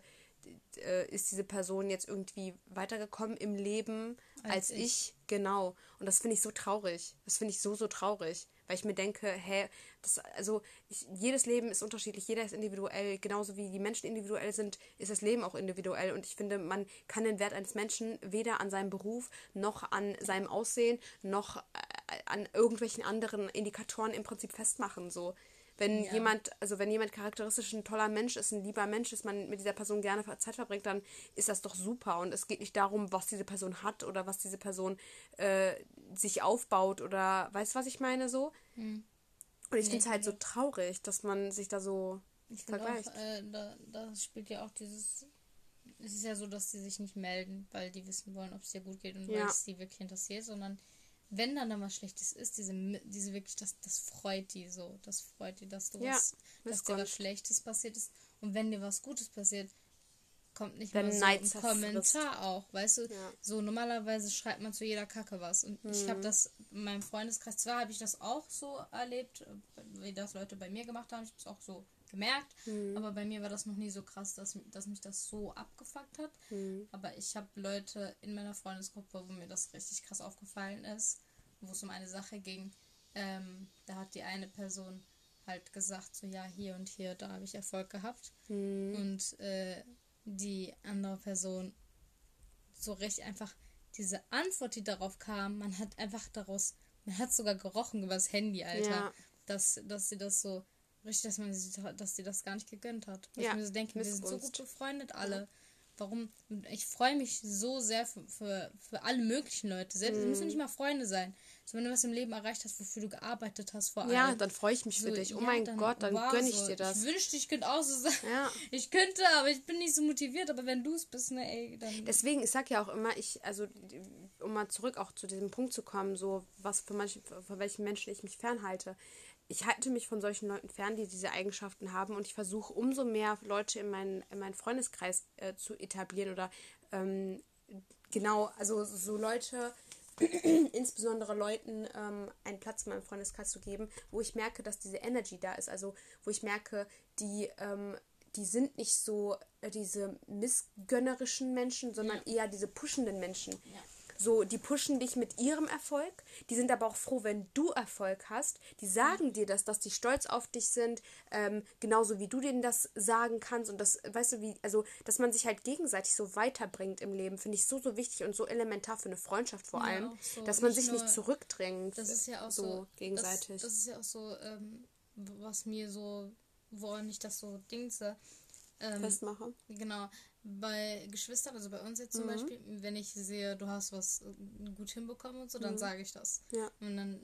ist diese Person jetzt irgendwie weitergekommen im Leben als, als ich. ich. Genau. Und das finde ich so traurig. Das finde ich so, so traurig. Weil ich mir denke, hä, das, also ich, jedes Leben ist unterschiedlich, jeder ist individuell. Genauso wie die Menschen individuell sind, ist das Leben auch individuell. Und ich finde, man kann den Wert eines Menschen weder an seinem Beruf, noch an seinem Aussehen, noch äh, an irgendwelchen anderen Indikatoren im Prinzip festmachen. So. Wenn ja. jemand, also wenn jemand charakteristisch ein toller Mensch ist, ein lieber Mensch ist, man mit dieser Person gerne Zeit verbringt, dann ist das doch super. Und es geht nicht darum, was diese Person hat oder was diese Person äh, sich aufbaut oder weißt du, was ich meine so? Hm. Und ich nee, finde es halt so traurig, dass man sich da so ich vergleicht. Auch, äh, da, da spielt ja auch dieses es ist ja so, dass sie sich nicht melden, weil die wissen wollen, ob es dir gut geht und ja. weil es sie wirklich interessiert, sondern wenn dann da was Schlechtes ist, diese, diese wirklich, das, das freut die so. Das freut die, dass du ja, was, dass dir was Schlechtes passiert ist. Und wenn dir was Gutes passiert, kommt nicht dann mal so ein Kommentar auch, weißt du? Ja. So normalerweise schreibt man zu jeder Kacke was. Und mhm. ich habe das in meinem Freundeskreis, zwar habe ich das auch so erlebt, wie das Leute bei mir gemacht haben, ich habe es auch so gemerkt. Mhm. Aber bei mir war das noch nie so krass, dass, dass mich das so abgefuckt hat. Mhm. Aber ich habe Leute in meiner Freundesgruppe, wo mir das richtig krass aufgefallen ist, wo es um eine Sache ging. Ähm, da hat die eine Person halt gesagt, so ja, hier und hier, da habe ich Erfolg gehabt. Mhm. Und äh, die andere Person so recht einfach diese Antwort, die darauf kam, man hat einfach daraus, man hat sogar gerochen über das Handy, Alter, ja. dass, dass sie das so Richtig, dass man sie, dass sie das gar nicht gegönnt hat. Ja, ich mir so denke, wir sind so gut befreundet alle. Ja. Warum? Ich freue mich so sehr für, für, für alle möglichen Leute. Selbst mhm. müssen nicht mal Freunde sein. So, wenn du was im Leben erreicht hast, wofür du gearbeitet hast vor allem. Ja, dann freue ich mich so, für dich. Oh ja, mein Gott, dann gönne ich so. dir das. Ich wünschte, ich könnte auch so sein. Ja. Ich könnte, aber ich bin nicht so motiviert. Aber wenn du es bist, ne, ey, dann. Deswegen, ich sag ja auch immer, ich, also, um mal zurück auch zu diesem Punkt zu kommen, so, was für manche, für welchen Menschen ich mich fernhalte ich halte mich von solchen Leuten fern, die diese Eigenschaften haben und ich versuche umso mehr Leute in meinen, in meinen Freundeskreis äh, zu etablieren oder ähm, genau, also so Leute, insbesondere Leuten ähm, einen Platz in meinem Freundeskreis zu geben, wo ich merke, dass diese Energy da ist, also wo ich merke, die, ähm, die sind nicht so äh, diese missgönnerischen Menschen, sondern ja. eher diese pushenden Menschen. Ja. So, die pushen dich mit ihrem Erfolg. Die sind aber auch froh, wenn du Erfolg hast. Die sagen dir das, dass die stolz auf dich sind, ähm, genauso wie du denen das sagen kannst. Und das, weißt du, wie, also, dass man sich halt gegenseitig so weiterbringt im Leben, finde ich so, so wichtig und so elementar für eine Freundschaft vor allem, ja, so. dass man nicht sich nicht zurückdrängt. Das ist ja auch so, so gegenseitig. Das, das, ist ja auch so, ähm, was mir so, wo ich das so Dingse. Ähm, Festmache. Genau bei Geschwistern, also bei uns jetzt zum mhm. Beispiel, wenn ich sehe, du hast was äh, gut hinbekommen und so, dann mhm. sage ich das. Ja. Und dann,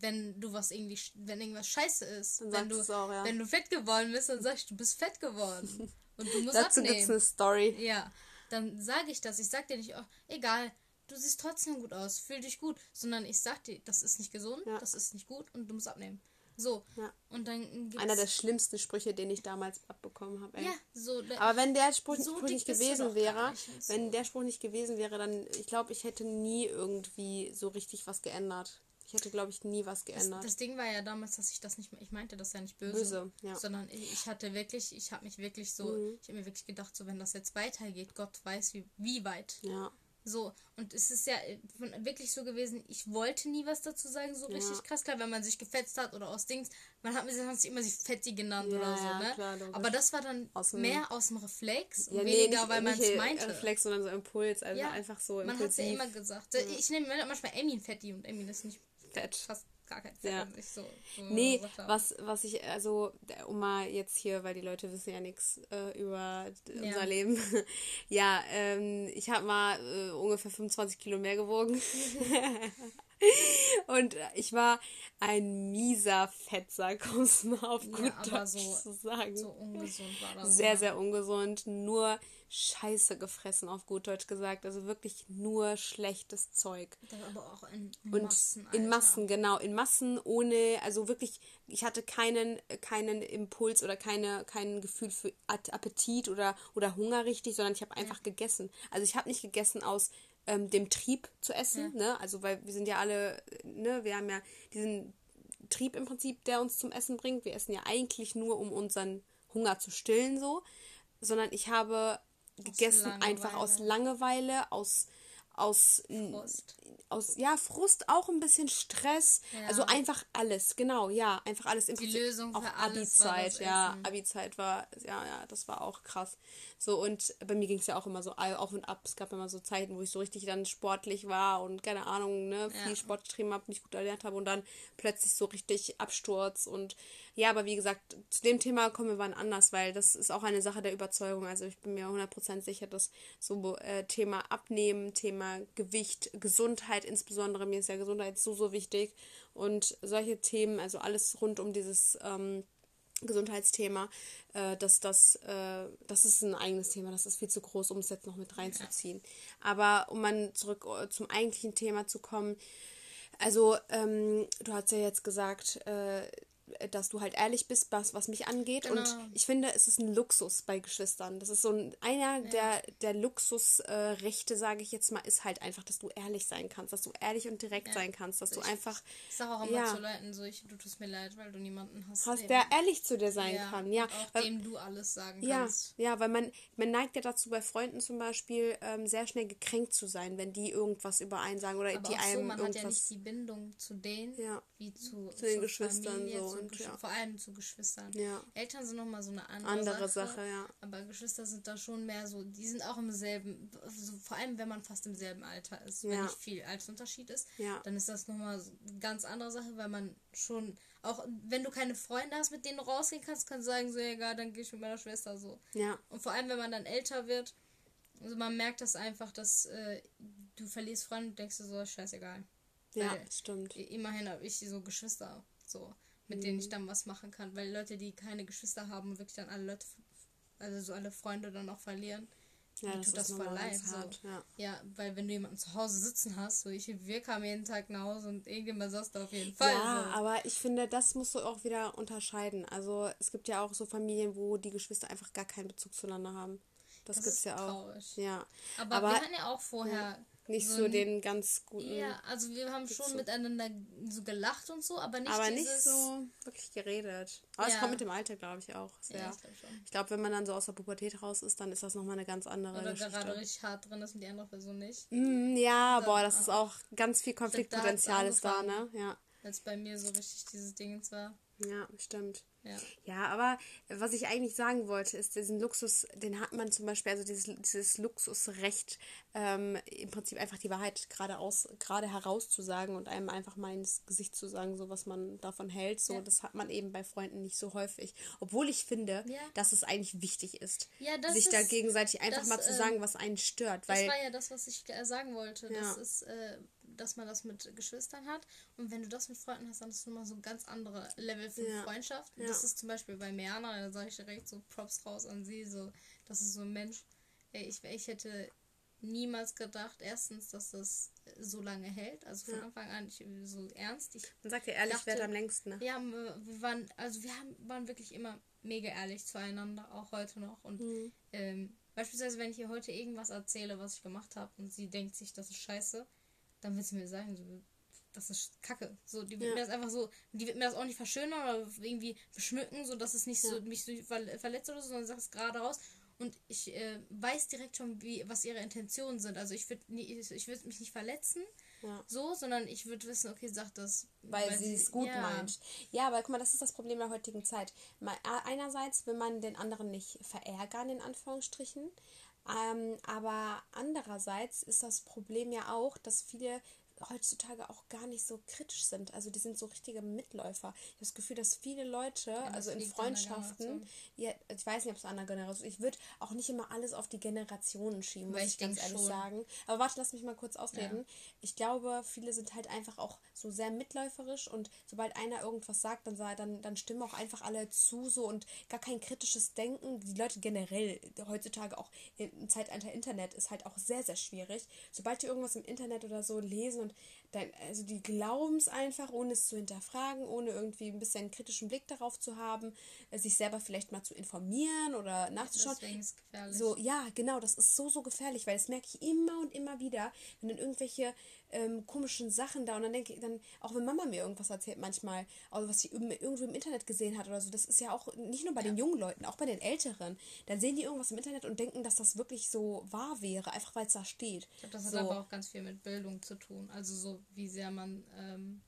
wenn du was irgendwie, wenn irgendwas scheiße ist, dann wenn du, auch, ja. wenn du fett geworden bist, dann sagst du, du bist fett geworden. Und du musst Dazu abnehmen. gibt's eine Story. Ja. Dann sage ich das. Ich sag dir nicht, oh, egal, du siehst trotzdem gut aus, fühl dich gut, sondern ich sag dir, das ist nicht gesund, ja. das ist nicht gut und du musst abnehmen. So. Ja. Und dann Einer der schlimmsten Sprüche, den ich damals abbekommen habe. Ja, so. Aber wenn der Spruch, so Spruch nicht gewesen wäre, nicht, wenn der Spruch nicht gewesen wäre, dann, ich glaube, ich hätte nie irgendwie so richtig was geändert. Ich hätte, glaube ich, nie was geändert. Das, das, Ding war ja damals, dass ich das nicht, ich meinte das ja nicht böse, böse ja. sondern ich, ich, hatte wirklich, ich habe mich wirklich so, mhm. ich habe mir wirklich gedacht, so wenn das jetzt weitergeht, Gott weiß wie, wie weit. Ja. So, und es ist ja äh, wirklich so gewesen, ich wollte nie was dazu sagen, so richtig ja. krass. Klar, wenn man sich gefetzt hat oder aus Dings, man hat, man hat sich immer sie Fetti genannt ja, oder so, ne? Klar, Aber das war dann aus mehr aus dem Reflex ja, weniger, nee, weil man es meinte. Reflex, sondern so Impuls, also einfach so impulsiv. Man hat es ja immer gesagt. Ich nenne manchmal Emmy Fetti und Emmy ist nicht fett. Fast gar kein Fett ja. an sich so. so nee, was, was ich, also, um mal jetzt hier, weil die Leute wissen ja nichts äh, über ja. unser Leben. ja, ähm, ich habe mal äh, ungefähr 25 Kilo mehr gewogen. Und ich war ein mieser Fettsack, um es mal auf gut ja, Deutsch so, zu sagen. So ungesund war das. Sehr, sehr ungesund. Nur Scheiße gefressen, auf gut Deutsch gesagt. Also wirklich nur schlechtes Zeug. Dann aber auch in Massen. Und in Massen, genau. In Massen ohne, also wirklich, ich hatte keinen, keinen Impuls oder keine, kein Gefühl für Appetit oder, oder Hunger richtig, sondern ich habe einfach ja. gegessen. Also ich habe nicht gegessen aus ähm, dem Trieb zu essen, ja. ne? Also weil wir sind ja alle, ne, wir haben ja diesen Trieb im Prinzip, der uns zum Essen bringt. Wir essen ja eigentlich nur, um unseren Hunger zu stillen, so. Sondern ich habe gegessen, einfach aus Langeweile, aus, aus Frust. aus ja Frust auch ein bisschen Stress. Ja. also einfach alles genau ja einfach alles im die Prinzip. Lösung auch Abi-Zeit ja Abi-Zeit war ja ja das war auch krass. So und bei mir ging es ja auch immer so auf und ab. Es gab immer so Zeiten wo ich so richtig dann sportlich war und keine Ahnung ne viel ja. Sport getrieben habe mich gut ernährt habe und dann plötzlich so richtig Absturz und ja aber wie gesagt zu dem Thema kommen wir wann anders weil das ist auch eine Sache der Überzeugung. Also ich bin mir 100% sicher dass so äh, Thema Abnehmen Thema Gewicht Gesundheit insbesondere, mir ist ja Gesundheit so, so wichtig. Und solche Themen, also alles rund um dieses ähm, Gesundheitsthema, äh, dass das, äh, das ist ein eigenes Thema, das ist viel zu groß, um es jetzt noch mit reinzuziehen. Aber um mal zurück äh, zum eigentlichen Thema zu kommen, also ähm, du hast ja jetzt gesagt, äh, dass du halt ehrlich bist, was, was mich angeht. Genau. Und ich finde, es ist ein Luxus bei Geschwistern. Das ist so ein, einer ja. der, der Luxusrechte, äh, sage ich jetzt mal, ist halt einfach, dass du ehrlich sein kannst, dass du ehrlich und direkt ja. sein kannst, dass ich, du einfach. Ich sage auch immer ja, zu Leuten so, ich, du tust mir leid, weil du niemanden hast. Hast, der ehrlich zu dir sein kann, ja. Auch weil, dem du alles sagen kannst. Ja, weil man, man neigt ja dazu, bei Freunden zum Beispiel ähm, sehr schnell gekränkt zu sein, wenn die irgendwas über einen sagen oder Aber die einem so, man irgendwas. hat ja nicht die Bindung zu denen, wie zu, zu den Geschwistern Familie, so und, ja. vor allem zu Geschwistern. Ja. Eltern sind nochmal so eine andere, andere Sache, Sache, ja. Aber Geschwister sind da schon mehr so, die sind auch im selben, so, vor allem wenn man fast im selben Alter ist, wenn nicht viel Altersunterschied ist, dann ist das nochmal so eine ganz andere Sache, weil man schon, auch wenn du keine Freunde hast, mit denen du rausgehen kannst, kannst du sagen, so egal, dann gehe ich mit meiner Schwester so. Ja. Und vor allem, wenn man dann älter wird, also man merkt das einfach, dass äh, du verlierst Freunde und denkst du so, scheißegal. Ja, stimmt. Immerhin habe ich so Geschwister. So mit mhm. denen ich mhm. dann was machen kann. Weil Leute, die keine Geschwister haben wirklich dann alle Leute, also so alle Freunde dann auch verlieren, ja, das tut das voll leid. So. Ja. ja. weil wenn du jemanden zu Hause sitzen hast, so ich, wir kamen jeden Tag nach Hause und irgendjemand saß da auf jeden Fall. Ja, so. aber ich finde, das musst du auch wieder unterscheiden. Also es gibt ja auch so Familien, wo die Geschwister einfach gar keinen Bezug zueinander haben. Das, das gibt's ja auch. Traurig. Ja. Aber, aber, wir hatten ja auch vorher nicht so, so den ganz guten. Ja, also wir haben schon miteinander so gelacht und so, aber nicht Aber nicht so wirklich geredet. Aber ja. es kommt mit dem Alter, glaube ich, auch. Sehr. Ja, ich glaube glaub, wenn man dann so aus der Pubertät raus ist, dann ist das nochmal eine ganz andere Oder Geschichte. gerade richtig hart drin ist und die andere Person nicht. Mm, ja, boah, das ist auch ganz viel Konfliktpotenzial ist da, ne? Ja. Als bei mir so richtig dieses Ding war. Ja, stimmt. Ja. ja, aber was ich eigentlich sagen wollte, ist, diesen Luxus, den hat man zum Beispiel, also dieses, dieses Luxusrecht, ähm, im Prinzip einfach die Wahrheit gerade aus, gerade herauszusagen und einem einfach mal ins Gesicht zu sagen, so was man davon hält. So, ja. das hat man eben bei Freunden nicht so häufig. Obwohl ich finde, ja. dass es eigentlich wichtig ist, sich ist, da gegenseitig einfach das, mal zu sagen, ähm, was einen stört. Weil, das war ja das, was ich äh, sagen wollte. Das ist. Äh, dass man das mit Geschwistern hat. Und wenn du das mit Freunden hast, dann ist es nochmal so ein ganz anderer Level von ja. Freundschaft. Ja. Das ist zum Beispiel bei Meana, da sage ich direkt so Props raus an sie. So, das ist so ein Mensch. Ey, ich, ich hätte niemals gedacht, erstens, dass das so lange hält. Also von ja. Anfang an ich, so ernst. Ich Man sagt ja ehrlich, dachte, am längsten. Ne? Ja, wir waren, also wir haben, waren wirklich immer mega ehrlich zueinander, auch heute noch. Und mhm. ähm, beispielsweise, wenn ich ihr heute irgendwas erzähle, was ich gemacht habe, und sie denkt sich, das ist scheiße, dann wird sie mir sagen, so, das ist Kacke. So, die wird ja. mir das einfach so, die wird mir das auch nicht verschönern oder irgendwie beschmücken, so dass es nicht ja. so mich so verletzt oder so, sondern sagt es gerade raus. und ich äh, weiß direkt schon, wie, was ihre Intentionen sind. Also ich würde ich, ich würd mich nicht verletzen, ja. so, sondern ich würde wissen, okay, sagt das. Weil, weil sie es gut meint. Ja, aber guck mal, das ist das Problem der heutigen Zeit. Mal, einerseits will man den anderen nicht verärgern, in Anführungsstrichen. Ähm, aber andererseits ist das Problem ja auch, dass viele heutzutage auch gar nicht so kritisch sind. Also die sind so richtige Mitläufer. Ich habe das Gefühl, dass viele Leute, ja, also in Freundschaften, ja, ich weiß nicht, ob es eine andere Generation ich würde auch nicht immer alles auf die Generationen schieben, muss ich, ich ganz ehrlich schon. sagen. Aber warte, lass mich mal kurz ausreden. Ja. Ich glaube, viele sind halt einfach auch so sehr mitläuferisch und sobald einer irgendwas sagt, dann, dann, dann stimmen auch einfach alle zu so und gar kein kritisches Denken. Die Leute generell heutzutage auch im Zeitalter Internet ist halt auch sehr, sehr schwierig. Sobald die irgendwas im Internet oder so lesen und around. Dann, also die glauben es einfach, ohne es zu hinterfragen, ohne irgendwie ein bisschen einen kritischen Blick darauf zu haben, äh, sich selber vielleicht mal zu informieren oder nachzuschauen. Deswegen ist gefährlich. So, ja, genau, das ist so, so gefährlich, weil das merke ich immer und immer wieder, wenn dann irgendwelche ähm, komischen Sachen da und dann denke ich dann, auch wenn Mama mir irgendwas erzählt manchmal, also was sie irgendwo im Internet gesehen hat oder so, das ist ja auch nicht nur bei ja. den jungen Leuten, auch bei den Älteren, dann sehen die irgendwas im Internet und denken, dass das wirklich so wahr wäre, einfach weil es da steht. Ich glaube, das hat so. aber auch ganz viel mit Bildung zu tun, also so wie sehr man, ähm,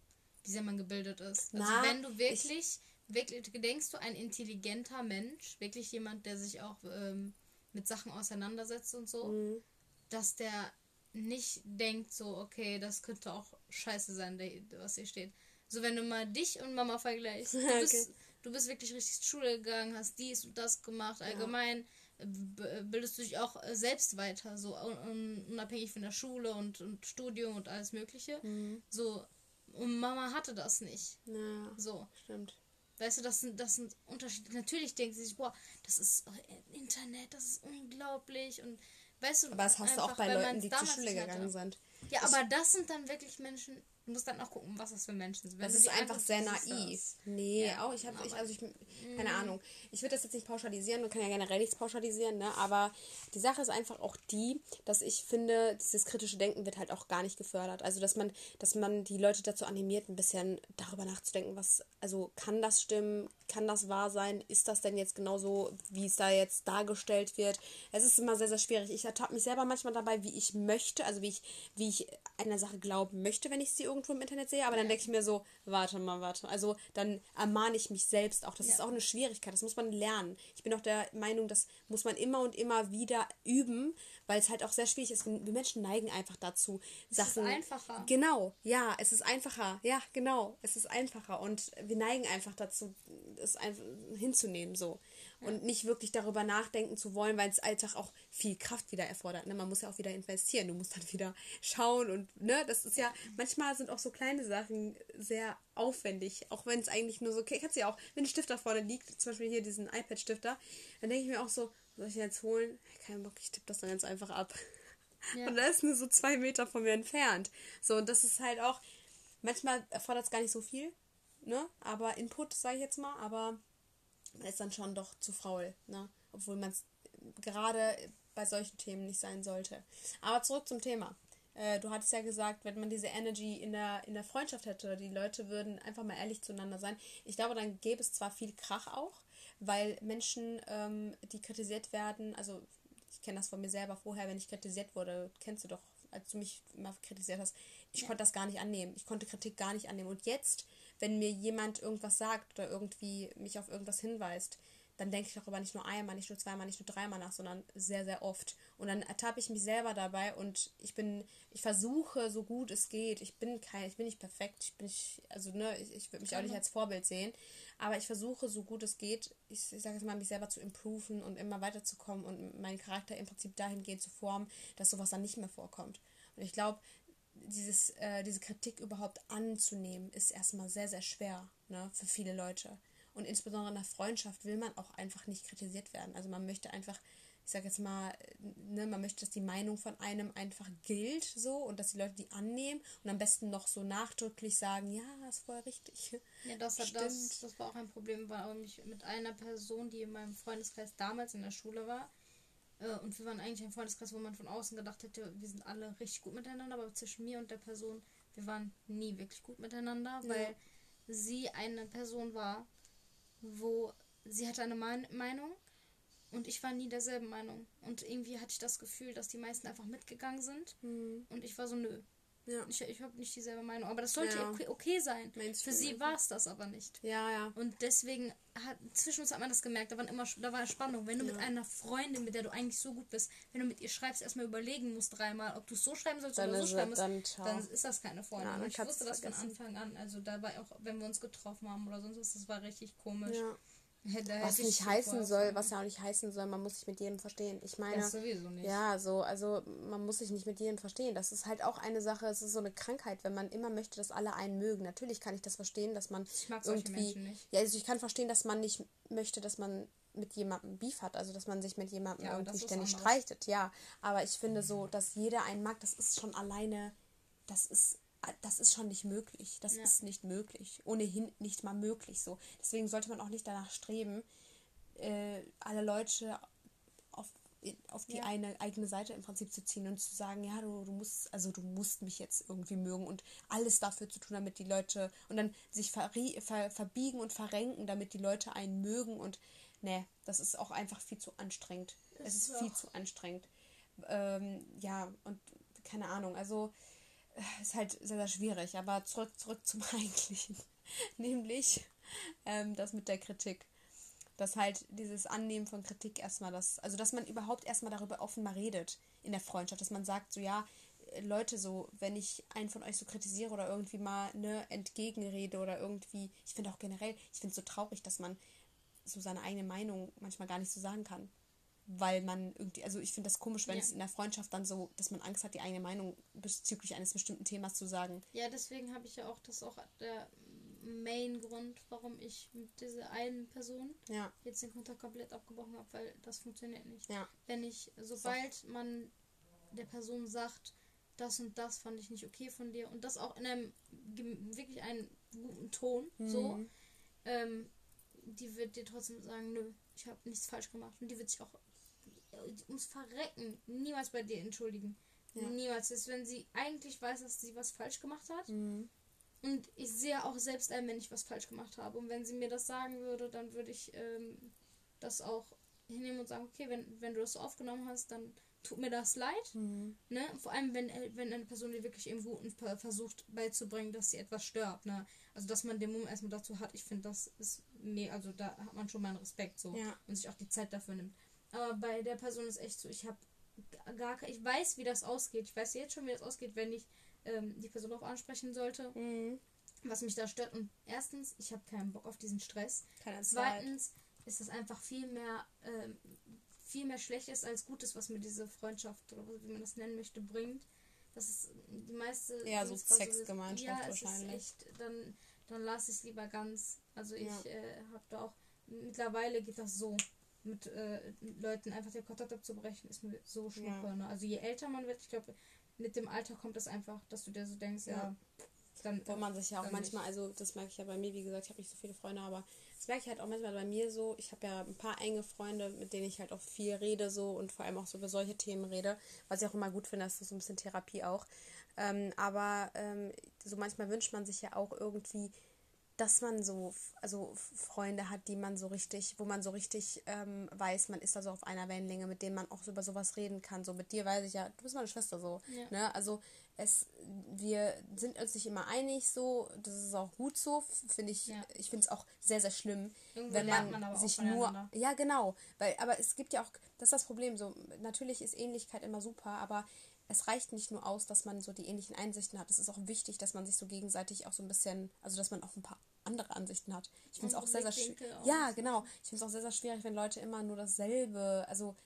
wie sehr man gebildet ist. Also Na, wenn du wirklich, wirklich, denkst du, ein intelligenter Mensch, wirklich jemand, der sich auch ähm, mit Sachen auseinandersetzt und so, mhm. dass der nicht denkt so, okay, das könnte auch scheiße sein, was hier steht. So, wenn du mal dich und Mama vergleichst, du, okay. bist, du bist wirklich richtig zur Schule gegangen, hast dies und das gemacht, allgemein ja. Bildest du dich auch äh, selbst weiter, so unabhängig von der Schule und, und Studium und alles Mögliche. Mhm. So, und Mama hatte das nicht. Ja, so. Stimmt. Weißt du, das sind, das sind Unterschiede. Natürlich denkt sie sich, boah, das ist äh, Internet, das ist unglaublich und Weißt du, aber das hast du auch bei Leuten, die zur Schule gegangen sind. Ja, aber das sind dann wirklich Menschen, Du musst dann auch gucken, was das für Menschen sind. Wenn das ist einfach sehr naiv. Nee, ja, auch ich habe, ich, also ich, keine mhm. Ahnung. Ich würde das jetzt nicht pauschalisieren, man kann ja generell nichts pauschalisieren, ne? Aber die Sache ist einfach auch die, dass ich finde, dieses kritische Denken wird halt auch gar nicht gefördert. Also dass man, dass man die Leute dazu animiert, ein bisschen darüber nachzudenken, was, also kann das stimmen, kann das wahr sein? Ist das denn jetzt genauso, wie es da jetzt dargestellt wird? Es ist immer sehr, sehr schwierig. Ich ertappe mich selber manchmal dabei, wie ich möchte, also wie ich, wie ich einer Sache glauben möchte, wenn ich sie irgendwo im Internet sehe, aber dann denke ich mir so, warte mal, warte. Also dann ermahne ich mich selbst auch. Das ja. ist auch eine Schwierigkeit, das muss man lernen. Ich bin auch der Meinung, das muss man immer und immer wieder üben, weil es halt auch sehr schwierig ist. Wir Menschen neigen einfach dazu, es Sachen. Es ist einfacher. Genau, ja, es ist einfacher. Ja, genau, es ist einfacher. Und wir neigen einfach dazu, es einfach hinzunehmen so und nicht wirklich darüber nachdenken zu wollen, weil es Alltag auch viel Kraft wieder erfordert. Ne? Man muss ja auch wieder investieren, du musst dann wieder schauen und ne, das ist ja, manchmal sind auch so kleine Sachen sehr aufwendig, auch wenn es eigentlich nur so, okay, kannst du ja auch, wenn ein Stift da vorne liegt, zum Beispiel hier diesen iPad-Stifter, dann denke ich mir auch so, soll ich den jetzt holen? Kein Bock, ich tippe das dann ganz einfach ab. Ja. Und da ist nur so zwei Meter von mir entfernt. So, und das ist halt auch, manchmal erfordert es gar nicht so viel, ne? Aber Input, sage ich jetzt mal, aber man ist dann schon doch zu faul, ne? Obwohl man es gerade bei solchen Themen nicht sein sollte. Aber zurück zum Thema. Äh, du hattest ja gesagt, wenn man diese Energy in der, in der Freundschaft hätte, die Leute würden einfach mal ehrlich zueinander sein. Ich glaube, dann gäbe es zwar viel Krach auch, weil Menschen, ähm, die kritisiert werden, also ich kenne das von mir selber vorher, wenn ich kritisiert wurde, kennst du doch, als du mich immer kritisiert hast, ich ja. konnte das gar nicht annehmen. Ich konnte Kritik gar nicht annehmen. Und jetzt wenn mir jemand irgendwas sagt oder irgendwie mich auf irgendwas hinweist, dann denke ich darüber nicht nur einmal, nicht nur zweimal, nicht nur dreimal nach, sondern sehr, sehr oft. Und dann ertappe ich mich selber dabei und ich bin, ich versuche so gut es geht. Ich bin kein, ich bin nicht perfekt, ich bin nicht, also ne, ich, ich würde mich auch nicht als Vorbild sehen, aber ich versuche so gut es geht, ich, ich sage jetzt mal, mich selber zu improven und immer weiterzukommen und meinen Charakter im Prinzip dahingehend zu formen, dass sowas dann nicht mehr vorkommt. Und ich glaube, dieses, äh, diese Kritik überhaupt anzunehmen, ist erstmal sehr, sehr schwer ne, für viele Leute. Und insbesondere in der Freundschaft will man auch einfach nicht kritisiert werden. Also man möchte einfach, ich sage jetzt mal, ne, man möchte, dass die Meinung von einem einfach gilt so und dass die Leute die annehmen und am besten noch so nachdrücklich sagen, ja, das voll richtig. Ja, das, hat, das, das war auch ein Problem, weil ich mit einer Person, die in meinem Freundeskreis damals in der Schule war, äh, und wir waren eigentlich ein Freundeskreis, wo man von außen gedacht hätte, wir sind alle richtig gut miteinander, aber zwischen mir und der Person, wir waren nie wirklich gut miteinander, weil ja. sie eine Person war, wo sie hatte eine Meinung Und ich war nie derselben Meinung. Und irgendwie hatte ich das Gefühl, dass die meisten einfach mitgegangen sind. Mhm. Und ich war so, nö. Ja. Ich, ich habe nicht dieselbe Meinung. Aber das sollte Ja. okay, okay sein. Mainstream Für sie war es das aber nicht. Ja, ja. Und deswegen hat zwischen uns hat man das gemerkt, da waren immer da war Spannung. Wenn du mit Ja. einer Freundin, mit der du eigentlich so gut bist, wenn du mit ihr schreibst, erstmal überlegen musst dreimal, ob du es so schreiben sollst Dann oder so schreiben musst, dann dann, ist das keine Freundin. Ja, ich wusste das von. Anfang an. Also dabei auch, wenn wir uns getroffen haben oder sonst was, das war richtig komisch. ja. Was nicht heißen soll, was ja auch nicht heißen soll, man muss sich mit jedem verstehen. Ich meine, Das sowieso nicht. ja, so, also man muss sich nicht mit jedem verstehen. Das ist halt auch eine Sache, es ist so eine Krankheit, wenn man immer möchte, dass alle einen mögen. Natürlich kann ich das verstehen, dass man Ich mag irgendwie. Nicht. Ja, also ich kann verstehen, dass man nicht möchte, dass man mit jemandem Beef hat, also dass man sich mit jemandem Ja, irgendwie ständig streitet, ja. Aber ich finde so, dass jeder einen mag, das ist schon alleine, das ist, das ist schon nicht möglich. Das Ja. ist nicht möglich. Ohnehin nicht mal möglich so. Deswegen sollte man auch nicht danach streben, äh, alle Leute auf, auf die Ja. eine eigene Seite im Prinzip zu ziehen und zu sagen, ja, du, du musst, also du musst mich jetzt irgendwie mögen und alles dafür zu tun, damit die Leute und dann sich verri ver verbiegen und verrenken, damit die Leute einen mögen und ne, das ist auch einfach viel zu anstrengend. es ist ist viel zu anstrengend. Ähm, ja, und keine Ahnung, also ist halt sehr, sehr schwierig, aber zurück, zurück zum Eigentlichen. Nämlich ähm, das mit der Kritik dass halt dieses Annehmen von Kritik erstmal das, also dass man überhaupt erstmal darüber offen mal redet in der Freundschaft, dass man sagt, so ja, äh, Leute, so, wenn ich einen von euch so kritisiere oder irgendwie mal ne, entgegenrede oder irgendwie, ich finde auch generell, ich finde es so traurig, dass man so seine eigene Meinung manchmal gar nicht so sagen kann. Weil man irgendwie, also ich finde das komisch, wenn Ja. es in der Freundschaft dann so, dass man Angst hat, die eigene Meinung bezüglich eines bestimmten Themas zu sagen. Ja, deswegen habe ich ja auch, das ist auch der Main-Grund, warum ich mit dieser einen Person Ja, jetzt den Kontakt komplett abgebrochen habe, weil das funktioniert nicht. ja, Wenn ich, sobald man der Person sagt, das und das fand ich nicht okay von dir und das auch in einem wirklich einen guten Ton, so, Mhm. ähm, die wird dir trotzdem sagen, nö, ich habe nichts falsch gemacht und die wird sich auch ums Verrecken niemals bei dir entschuldigen. Ja. Niemals. Selbst wenn sie eigentlich weiß, dass sie was falsch gemacht hat. Mhm. Und ich sehe auch selbst ein, wenn ich was falsch gemacht habe. Und wenn sie mir das sagen würde, dann würde ich ähm, das auch hinnehmen und sagen, okay, wenn, wenn du das so aufgenommen hast, dann tut mir das leid. Mhm. Ne? Vor allem, wenn, äh, wenn eine Person dir wirklich im Guten ver- versucht beizubringen, dass sie etwas stört. Ne? Also, dass man den Moment erstmal dazu hat, ich finde, das ist mir, also da hat man schon meinen Respekt so. Ja. Und sich auch die Zeit dafür nimmt. Aber bei der Person ist echt so, ich habe gar ke- ich weiß, wie das ausgeht. Ich weiß jetzt schon, wie das ausgeht, wenn ich ähm, die Person darauf ansprechen sollte, Mhm. was mich da stört. Und erstens, ich habe keinen Bock auf diesen Stress. Keine. Zweitens ist es einfach viel mehr, ähm, viel mehr Schlechtes als Gutes, was mir diese Freundschaft oder wie man das nennen möchte, bringt. Das ist die meiste. Ja, so Sexgemeinschaft ja, wahrscheinlich. Echt, dann dann lasse ich es lieber ganz. Also ich Ja. äh, habe da auch mittlerweile geht das so mit äh, Leuten einfach den Kontakt abzubrechen, ist mir so schnuppe. Ja. Ne? Also je älter man wird, ich glaube, mit dem Alter kommt das einfach, dass du dir so denkst, ja, Ja. dann Wo man sich ja auch manchmal, nicht. also das merke ich ja bei mir, wie gesagt, ich habe nicht so viele Freunde, aber das merke ich halt auch manchmal bei mir so. Ich habe ja ein paar enge Freunde, mit denen ich halt auch viel rede so und vor allem auch so über solche Themen rede, was ich auch immer gut finde, das ist so ein bisschen Therapie auch. Ähm, aber ähm, so manchmal wünscht man sich ja auch irgendwie, dass man so, also Freunde hat, die man so richtig, wo man so richtig ähm, weiß, man ist da so auf einer Wellenlänge, mit denen man auch so über sowas reden kann. So mit dir weiß ich ja, du bist meine Schwester so. Ja. Ne? Also es, wir sind uns nicht immer einig so, das ist auch gut so, finde ich. Ja. Ich finde es auch sehr, sehr schlimm, Irgendwo wenn lernt man, man aber auch sich nur, ja genau, weil, aber es gibt ja auch, das ist das Problem, so natürlich ist Ähnlichkeit immer super, aber es reicht nicht nur aus, dass man so die ähnlichen Einsichten hat. Es ist auch wichtig, dass man sich so gegenseitig auch so ein bisschen, also dass man auch ein paar andere Ansichten hat. Ich finde es auch sehr, sehr schwierig. Ja, genau. Ich finde es auch sehr, sehr schwierig, wenn Leute immer nur dasselbe, also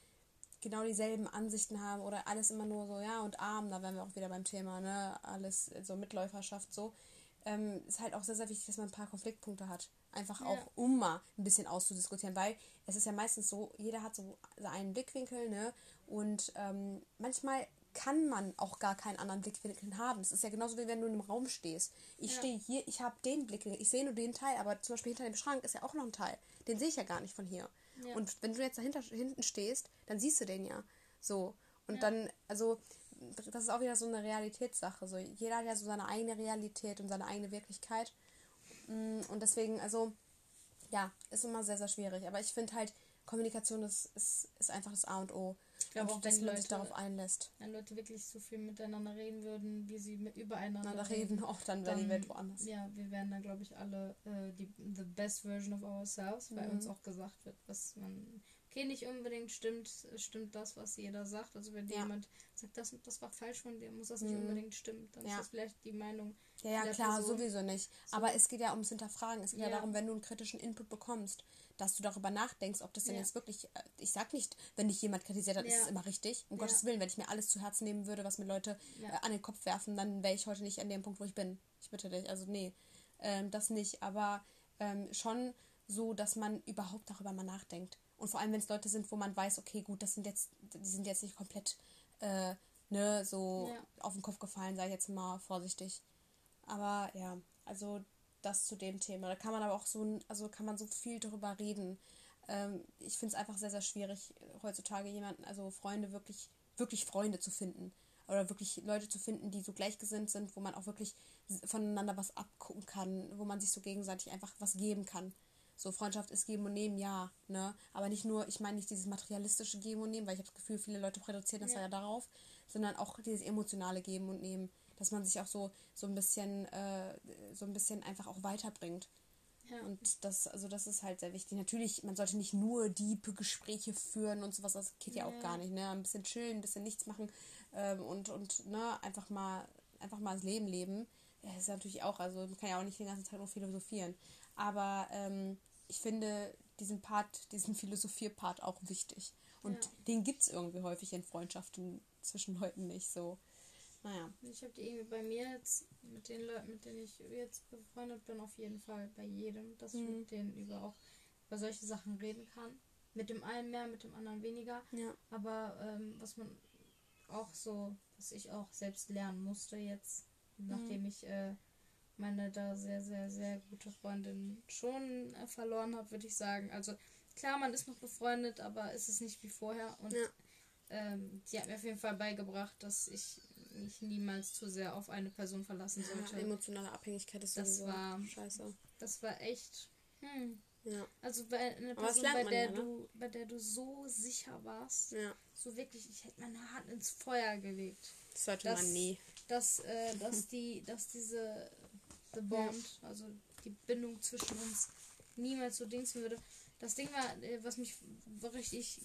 genau dieselben Ansichten haben oder alles immer nur so, ja und arm, da wären wir auch wieder beim Thema, ne? Alles so Mitläuferschaft so. Ähm, ist halt auch sehr, sehr wichtig, dass man ein paar Konfliktpunkte hat. Einfach Ja. auch, um mal ein bisschen auszudiskutieren, weil es ist ja meistens so, jeder hat so einen Blickwinkel, ne? Und ähm, manchmal kann man auch gar keinen anderen Blickwinkel haben. Es ist ja genauso wie wenn du in einem Raum stehst. Ich Ja. stehe hier, ich habe den Blickwinkel, ich sehe nur den Teil, aber zum Beispiel hinter dem Schrank ist ja auch noch ein Teil. Den sehe ich ja gar nicht von hier. Ja. Und wenn du jetzt dahinter hinten stehst, dann siehst du den ja. So. Und Ja. dann, also, das ist auch wieder so eine Realitätssache. So, jeder hat ja so seine eigene Realität und seine eigene Wirklichkeit. Mm, Und deswegen, also, ja, ist immer sehr, sehr schwierig. Aber ich finde halt, Kommunikation ist, ist, ist einfach das A und O. Ich glaube auch, dass man Leute, sich darauf einlässt. Wenn Leute wirklich so viel miteinander reden würden, wie sie mit übereinander reden, auch dann wäre die Welt woanders. Ja, wir wären dann, glaube ich, alle äh, die the best version of ourselves, weil mhm. uns auch gesagt wird, was man okay, nicht unbedingt stimmt, stimmt das, was jeder sagt. Also wenn ja. jemand sagt, das, das war falsch von dir, muss das nicht mhm. unbedingt stimmen. Dann ja. ist das vielleicht die Meinung. Ja, ja klar, Person. sowieso nicht. So. Aber es geht ja ums Hinterfragen. Es geht ja. ja. darum, wenn du einen kritischen Input bekommst, dass du darüber nachdenkst, ob das denn jetzt wirklich. Äh, ich sag nicht, wenn dich jemand kritisiert hat, ist es immer richtig. Um Gottes Willen, wenn ich mir alles zu Herzen nehmen würde, was mir Leute äh, an den Kopf werfen, dann wäre ich heute nicht an dem Punkt, wo ich bin. Ich bitte dich. Also nee, ähm, das nicht. Aber ähm, schon so, dass man überhaupt darüber mal nachdenkt. Und vor allem, wenn es Leute sind, wo man weiß, okay, gut, das sind jetzt, die sind jetzt nicht komplett, äh, ne, so ja. auf den Kopf gefallen, sei ich jetzt mal vorsichtig. Aber ja, also das zu dem Thema. Da kann man aber auch so, also kann man so viel darüber reden. Ähm, ich finde es einfach sehr, sehr schwierig, heutzutage jemanden, also Freunde wirklich, wirklich Freunde zu finden. Oder wirklich Leute zu finden, die so gleichgesinnt sind, wo man auch wirklich voneinander was abgucken kann, wo man sich so gegenseitig einfach was geben kann. So, Freundschaft ist geben und nehmen, ja, ne? Aber nicht nur, ich meine nicht dieses materialistische Geben und Nehmen, weil ich habe das Gefühl, viele Leute reduzieren das ja. ja darauf, sondern auch dieses emotionale Geben und Nehmen, dass man sich auch so, so ein bisschen, äh, so ein bisschen einfach auch weiterbringt. Ja. Und das, also das ist halt sehr wichtig. Natürlich, man sollte nicht nur diepe Gespräche führen und sowas, das geht ja, ja auch gar nicht, ne? Ein bisschen chillen, ein bisschen nichts machen ähm, und, und ne, einfach mal, einfach mal das Leben leben. Das ist natürlich auch, also man kann ja auch nicht den ganzen Tag nur philosophieren. Aber ähm, ich finde diesen Part, diesen Philosophier-Part auch wichtig. Und ja. den gibt es irgendwie häufig in Freundschaften zwischen Leuten nicht so. Naja. Ich habe die irgendwie bei mir jetzt, mit den Leuten, mit denen ich jetzt befreundet bin, auf jeden Fall bei jedem, dass mhm. ich mit denen über auch über solche Sachen reden kann. Mit dem einen mehr, mit dem anderen weniger. Ja. Aber ähm, was man auch so, was ich auch selbst lernen musste jetzt, mhm. nachdem ich äh, meine da sehr, sehr, sehr gute Freundin schon äh, verloren habe, würde ich sagen. Also klar, man ist noch befreundet, aber es ist nicht wie vorher. Und ja. ähm, die hat mir auf jeden Fall beigebracht, dass ich mich niemals zu sehr auf eine Person verlassen sollte. Ja, emotionale Abhängigkeit ist das war scheiße. Das war echt. Hm. Ja. Also bei einer Person, bei der ja, ne? du, bei der du so sicher warst, ja. so wirklich, ich hätte meine Hand ins Feuer gelegt. Das sollte dass, man nie. Dass, äh, dass die, dass diese The Bond, ja. also die Bindung zwischen uns, niemals so Dings würde. Das Ding war, äh, was mich richtig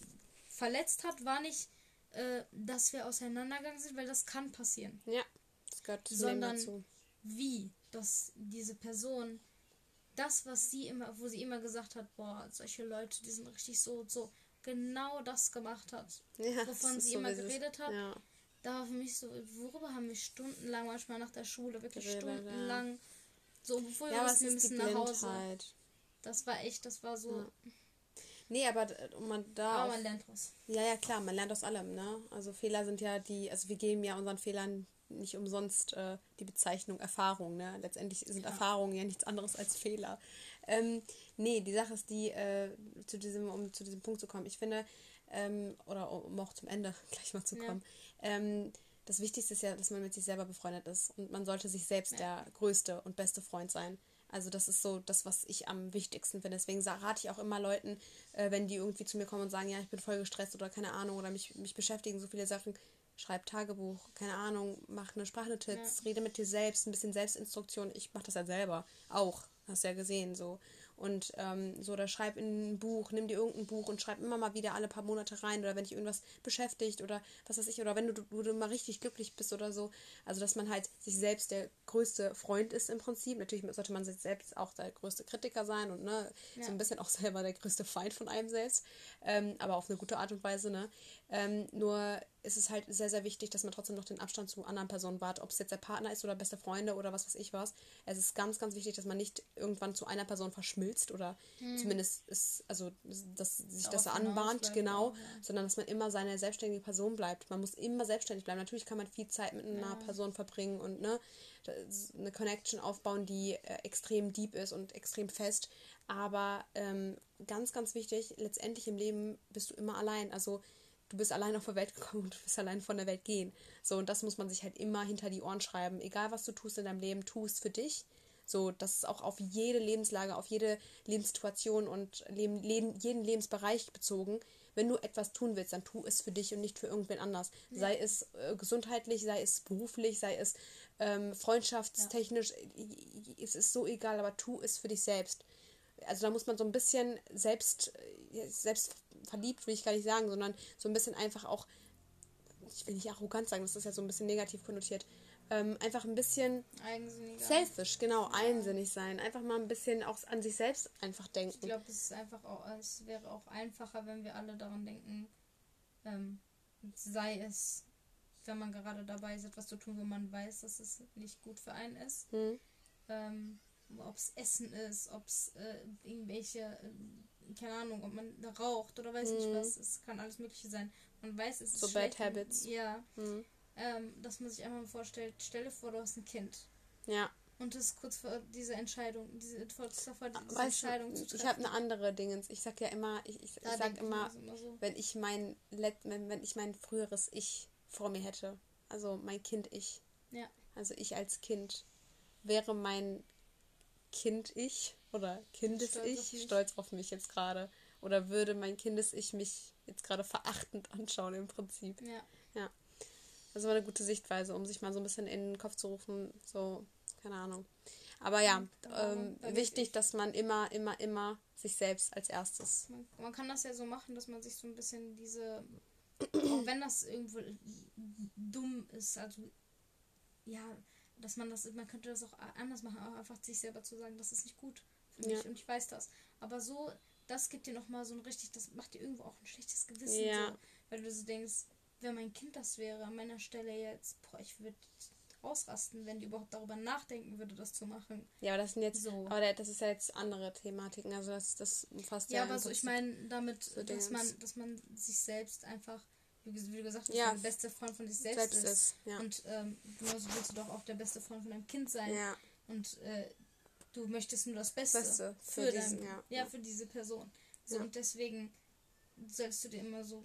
verletzt hat, war nicht, äh, dass wir auseinandergegangen sind, weil das kann passieren. Ja, das gehört sondern dazu. wie, dass diese Person das, was sie immer, wo sie immer gesagt hat, boah, solche Leute, die sind richtig so und so, genau das gemacht hat, ja, wovon sie so immer geredet hat. Ja. Da war für mich so, worüber haben wir stundenlang, manchmal nach der Schule, wirklich stundenlang. Ja so, bevor ja, wir wussten, wir müssen nach Hause. Das war echt, das war so. Ja. Nee, aber man da. Aber man lernt was. Ja, ja, klar, man lernt aus allem, ne? Also Fehler sind ja die, also wir geben ja unseren Fehlern nicht umsonst äh, die Bezeichnung Erfahrung, ne? Letztendlich sind ja. Erfahrungen ja nichts anderes als Fehler. Ähm, nee, die Sache ist die, äh, zu diesem, um zu diesem Punkt zu kommen, ich finde, ähm, oder um auch zum Ende gleich mal zu kommen, ja. ähm, das Wichtigste ist ja, dass man mit sich selber befreundet ist und man sollte sich selbst ja. der größte und beste Freund sein. Also das ist so das, was ich am wichtigsten finde. Deswegen rate ich auch immer Leuten, äh, wenn die irgendwie zu mir kommen und sagen, ja, ich bin voll gestresst oder keine Ahnung oder mich, mich beschäftigen so viele Sachen, schreib Tagebuch, keine Ahnung, mach eine Sprachnotiz, ja. rede mit dir selbst, ein bisschen Selbstinstruktion. Ich mache das ja selber auch, hast du ja gesehen so. Und ähm, so, oder schreib in ein Buch, nimm dir irgendein Buch und schreib immer mal wieder alle paar Monate rein oder wenn dich irgendwas beschäftigt oder was weiß ich, oder wenn du, du, du mal richtig glücklich bist oder so. Also, dass man halt sich selbst der größte Freund ist im Prinzip. Natürlich sollte man sich selbst auch der größte Kritiker sein und ne, ja. so ein bisschen auch selber der größte Feind von einem selbst. Ähm, aber auf eine gute Art und Weise, ne? Ähm, nur ist es halt sehr, sehr wichtig, dass man trotzdem noch den Abstand zu anderen Personen wahrt, ob es jetzt der Partner ist oder beste Freunde oder was weiß ich was. Es ist ganz, ganz wichtig, dass man nicht irgendwann zu einer Person verschmilzt oder hm. zumindest ist, also dass sich das anbahnt, genau, ja. sondern dass man immer seine selbstständige Person bleibt. Man muss immer selbstständig bleiben. Natürlich kann man viel Zeit mit einer ja. Person verbringen und ne, eine Connection aufbauen, die äh, extrem deep ist und extrem fest. Aber ähm, ganz, ganz wichtig, letztendlich im Leben bist du immer allein. Also du bist allein auf der Welt gekommen und du wirst allein von der Welt gehen. So, und das muss man sich halt immer hinter die Ohren schreiben. Egal, was du tust in deinem Leben, tust für dich. So, das ist auch auf jede Lebenslage, auf jede Lebenssituation und Leben, Leben, jeden Lebensbereich bezogen. Wenn du etwas tun willst, dann tu es für dich und nicht für irgendwen anders. Ja. Sei es äh, gesundheitlich, sei es beruflich, sei es ähm, freundschaftstechnisch. Ja. Es ist so egal, aber tu es für dich selbst. Also da muss man so ein bisschen selbst, äh, selbst verliebt, will ich gar nicht sagen, sondern so ein bisschen einfach auch, ich will nicht arrogant sagen, das ist ja so ein bisschen negativ konnotiert, ähm, einfach ein bisschen selfish, genau, ja. einsinnig sein. Einfach mal ein bisschen auch an sich selbst einfach denken. Ich glaube, es ist einfach auch, es wäre auch einfacher, wenn wir alle daran denken, ähm, sei es, wenn man gerade dabei ist, etwas zu tun, wo man weiß, dass es nicht gut für einen ist. Mhm. Ähm, ob es Essen ist, ob es äh, irgendwelche, äh, keine Ahnung, ob man raucht oder weiß mhm. nicht was. Es kann alles Mögliche sein. Man weiß, es ist so bad habits. Ja. Mhm ähm, dass man sich einmal vorstellt, stelle vor, du hast ein Kind. Ja. Und das ist kurz vor dieser Entscheidung, diese, kurz davor, diese weißt Entscheidung du, zu treffen. Ich habe eine andere Dingens. Ich sag ja immer, ich, ich, ich sag immer, immer so. wenn ich mein wenn, wenn ich mein früheres Ich vor mir hätte, also mein Kind-Ich. Ja. Also ich als Kind wäre mein Kind-Ich oder Kindes-Ich stolz, stolz auf mich jetzt gerade. Oder würde mein Kindes-Ich mich jetzt gerade verachtend anschauen im Prinzip. Ja. Ja. Das war eine gute Sichtweise, um sich mal so ein bisschen in den Kopf zu rufen. So, keine Ahnung. Aber ja, ähm, wichtig, dass man immer, immer, immer sich selbst als erstes. Man, man, kann das ja so machen, dass man sich so ein bisschen diese, auch wenn das irgendwo dumm ist, also ja, dass man das, man könnte das auch anders machen, auch einfach sich selber zu sagen, das ist nicht gut für mich ja. und ich weiß das. Aber so, das gibt dir nochmal so ein richtig, das macht dir irgendwo auch ein schlechtes Gewissen, ja. so, weil du so denkst, wenn mein Kind das wäre, an meiner Stelle jetzt, boah, ich würde ausrasten, wenn die überhaupt darüber nachdenken würde, das zu machen. Ja, aber das sind jetzt so. Aber das ist ja jetzt andere Thematiken, also das, das umfasst ja. Ja, aber so, ich meine damit, so dass man, dass man sich selbst einfach, wie, du gesagt hast, ja. der beste Freund von sich selbst, selbst ist. ist ja. Und ähm, genauso willst du doch auch der beste Freund von deinem Kind sein. Ja. Und äh, du möchtest nur das Beste, Beste für, für diesen, dein, ja. für diese Person. So und deswegen sollst du dir immer so,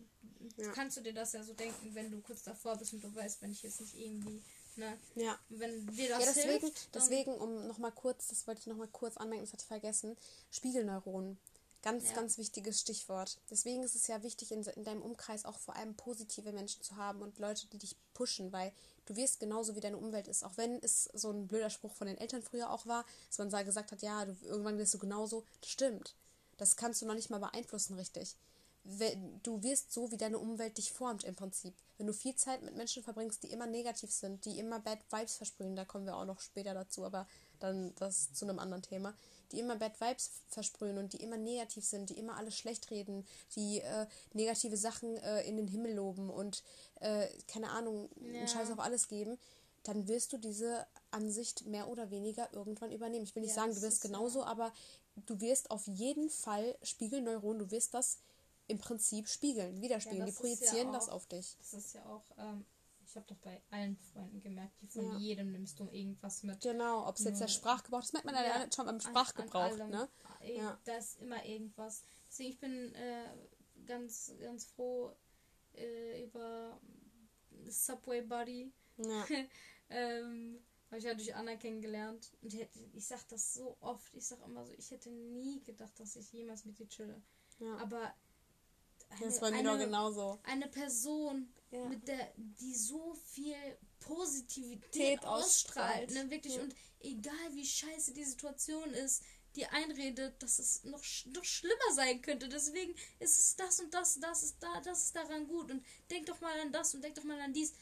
kannst du dir das ja so denken, wenn du kurz davor bist und du weißt, wenn ich jetzt nicht irgendwie, ne, ja. wenn dir das ja, deswegen, hilft, deswegen, um nochmal kurz, das wollte ich nochmal kurz anmerken, das hatte ich vergessen, Spiegelneuronen. Ganz, ja. ganz wichtiges Stichwort. Deswegen ist es ja wichtig, in, in deinem Umkreis auch vor allem positive Menschen zu haben und Leute, die dich pushen, weil du wirst genauso wie deine Umwelt ist. Auch wenn es so ein blöder Spruch von den Eltern früher auch war, dass man gesagt hat, ja, du, irgendwann wirst du genauso. Das stimmt. Das kannst du noch nicht mal beeinflussen, richtig du wirst so, wie deine Umwelt dich formt im Prinzip. Wenn du viel Zeit mit Menschen verbringst, die immer negativ sind, die immer Bad Vibes versprühen, da kommen wir auch noch später dazu, aber dann das zu einem anderen Thema, die immer Bad Vibes versprühen und die immer negativ sind, die immer alles schlecht reden, die äh, negative Sachen äh, in den Himmel loben und äh, keine Ahnung, ja. einen Scheiß auf alles geben, dann wirst du diese Ansicht mehr oder weniger irgendwann übernehmen. Ich will nicht ja, sagen, du wirst genauso, ja. aber du wirst auf jeden Fall Spiegelneuronen, du wirst das im Prinzip spiegeln, widerspiegeln. Ja, die projizieren ja auch, das auf dich. Das ist ja auch, ähm, ich habe doch bei allen Freunden gemerkt, die von ja. jedem nimmst du irgendwas mit. Genau, ob es jetzt der Sprachgebrauch, das merkt man ja, schon beim Sprachgebrauch. An, an ne? ja. Da ist immer irgendwas. Deswegen, ich bin äh, ganz, ganz froh äh, über Subway Buddy. Ja. ähm, habe ich ja durch Anna kennengelernt. Und ich, ich sag das so oft. Ich sag immer so, ich hätte nie gedacht, dass ich jemals mit dir chille. Ja. Aber eine, das war mir eine, genauso. Eine Person, ja. mit der, die so viel Positivität ausstrahlt. Ne, wirklich. Ja. Und egal wie scheiße die Situation ist, die einredet, dass es noch, noch schlimmer sein könnte. Deswegen ist es das und das, das ist da, das ist daran gut. Und denk doch mal an das und denk doch mal an dies.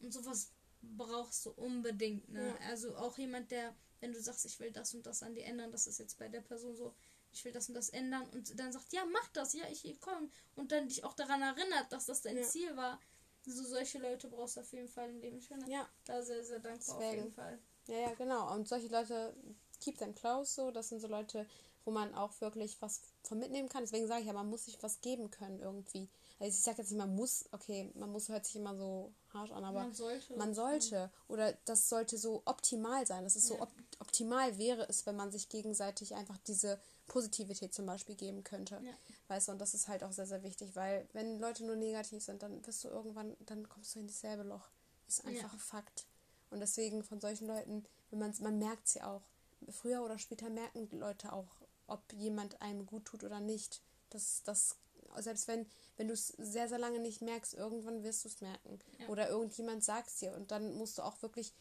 Und sowas brauchst du unbedingt. Ne? Ja. Also auch jemand, der, wenn du sagst, ich will das und das an dir ändern, das ist jetzt bei der Person so, ich will das und das ändern und dann sagt, ja, mach das, ja, ich komme und dann dich auch daran erinnert, dass das dein ja. Ziel war. So solche Leute brauchst du auf jeden Fall im Leben. Ich bin ja. da sehr, sehr dankbar Deswegen. auf jeden Fall. Ja, ja, genau. Und solche Leute, keep them close, so, das sind so Leute, wo man auch wirklich was von mitnehmen kann. Deswegen sage ich ja, man muss sich was geben können irgendwie. Also ich sage jetzt nicht, man muss, okay, man muss hört sich immer so harsch an, aber man sollte. Man sollte. Oder das sollte so optimal sein. Das ist ja. so op optimal wäre es, wenn man sich gegenseitig einfach diese Positivität zum Beispiel geben könnte. Ja. Weißt du, und das ist halt auch sehr, sehr wichtig, weil wenn Leute nur negativ sind, dann wirst du irgendwann, dann kommst du in dasselbe Loch. Ist einfach ja. ein Fakt. Und deswegen von solchen Leuten, wenn man man merkt sie auch. früher oder später merken Leute auch, ob jemand einem gut tut oder nicht. Das, das, selbst wenn, wenn du es sehr, sehr lange nicht merkst, irgendwann wirst du es merken. Ja. Oder irgendjemand sagt es dir und dann musst du auch wirklich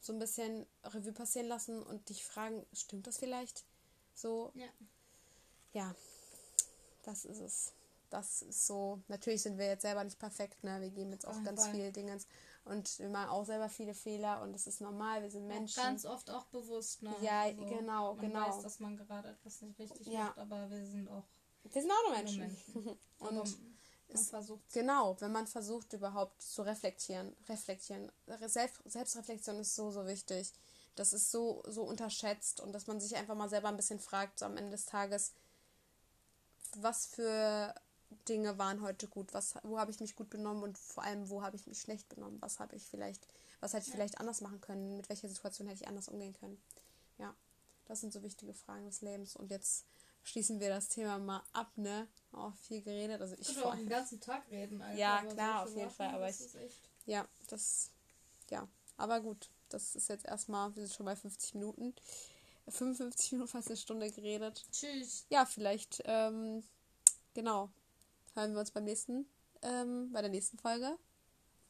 so ein bisschen Revue passieren lassen und dich fragen, stimmt das vielleicht? So, Ja. ja, das ist es. Das ist so. Natürlich sind wir jetzt selber nicht perfekt, ne? Wir geben jetzt auch keinen ganz viele Dinge und wir machen auch selber viele Fehler und das ist normal, wir sind Menschen. Auch ganz oft auch bewusst, ne? Ja, genau, man genau. weiß, dass man gerade etwas nicht richtig Ja. macht, aber wir sind auch wir sind auch nur Menschen. Menschen. Und aber man versucht Genau, wenn man versucht überhaupt zu reflektieren, reflektieren. Selbst, Selbstreflexion ist so, so wichtig. Das ist so, so unterschätzt und dass man sich einfach mal selber ein bisschen fragt, so am Ende des Tages, was für Dinge waren heute gut, was, wo habe ich mich gut benommen und vor allem, wo habe ich mich schlecht benommen, was habe ich vielleicht, was hätte ich vielleicht anders machen können, mit welcher Situation hätte ich anders umgehen können. Ja, das sind so wichtige Fragen des Lebens. Und jetzt schließen wir das Thema mal ab, ne? Auch viel geredet, also ich vor auch den ganzen Tag reden, Alter. Ja, klar, auf jeden Sachen, Fall, aber ich- Ja, das, ja, aber gut, das ist jetzt erstmal, wir sind schon bei 50 Minuten, 55 Minuten, fast eine Stunde geredet. Tschüss. Ja, vielleicht, ähm, genau, hören wir uns beim nächsten, ähm, bei der nächsten Folge,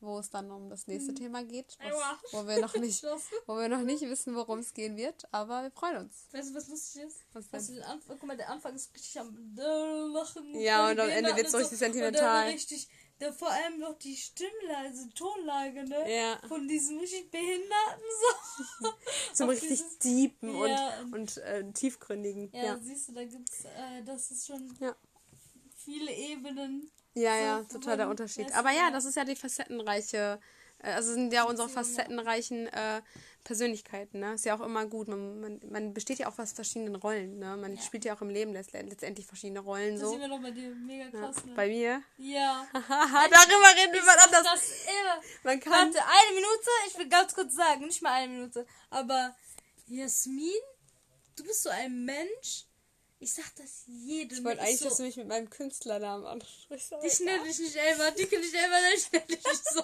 wo es dann um das nächste Thema geht, was, wo wir noch nicht, wo wir noch nicht wissen, worum es gehen wird, aber wir freuen uns. Weißt du, was lustig ist? Was Weißt du, denn? Anfang, guck mal, der Anfang ist richtig am Lachen. Ja, und am Ende behindert wird's und richtig sentimental. richtig, der, vor allem noch die Stimmlage, also Tonlage, ne? Ja, Von diesem richtig Behinderten so. zum richtig dieses- deepen Ja, und, und äh, tiefgründigen. Ja, Ja, siehst du, da gibt's, äh, das ist schon Ja. viele Ebenen. Ja, So, ja, total der Unterschied. Aber ja, das ist ja die facettenreiche, also sind ja unsere ja. facettenreichen äh, Persönlichkeiten, ne? Ist ja auch immer gut. Man, man, man besteht ja auch aus verschiedenen Rollen, ne? Man Ja. spielt ja auch im Leben letzt- letztendlich verschiedene Rollen Das so. sehen wir doch bei dir mega Ja. krass, ne? Bei mir. Ja. Darüber reden wir mal anders. das immer. Man kann. Warte, eine Minute? Ich will ganz kurz sagen, nicht mal eine Minute. Aber Jasmin, du bist so ein Mensch. Ich sag das jedem. Ich wollte eigentlich, so, dass du mich mit meinem Künstlernamen ansprichst. Dich egal. nenne ich nicht Elva, dicke nicht Elva, ich nenne dich nicht so.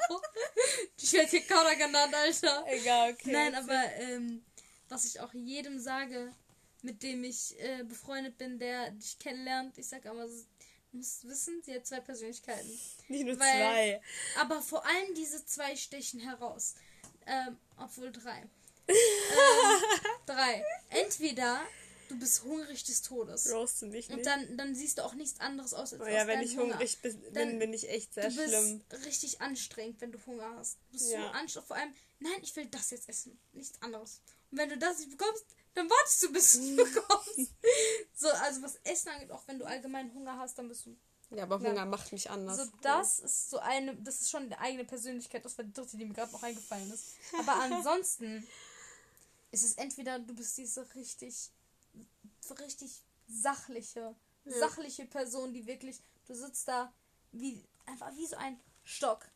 Ich werde hier Kauder genannt, Alter. Egal, okay. Nein, aber ähm, was ich auch jedem sage, mit dem ich äh, befreundet bin, der dich kennenlernt, ich sag aber, du musst wissen, sie hat zwei Persönlichkeiten. Nicht nur weil- zwei. Aber vor allem diese zwei stechen heraus. Ähm, obwohl drei. ähm, drei. Entweder du bist hungrig des Todes. Roaste mich Und nicht. dann, dann siehst du auch nichts anderes aus als Oh aus ja, wenn deinem ich Hunger. hungrig bin, Dann- bin, ich echt sehr Du bist schlimm. richtig anstrengend, wenn du Hunger hast. Du bist Ja. so anstrengend. Vor allem, nein, ich will das jetzt essen. Nichts anderes. Und wenn du das nicht bekommst, dann wartest du, bis du es bekommst. so, also was Essen angeht, auch wenn du allgemein Hunger hast, dann bist du. Ja, aber Ja. Hunger macht mich anders. So, das ist so eine, das ist schon eine eigene Persönlichkeit. Das war die dritte, die mir gerade noch eingefallen ist. Aber ansonsten ist es entweder du bist diese richtig, richtig sachliche, Ja. sachliche Person, die wirklich, du sitzt da wie, einfach wie so ein Stock.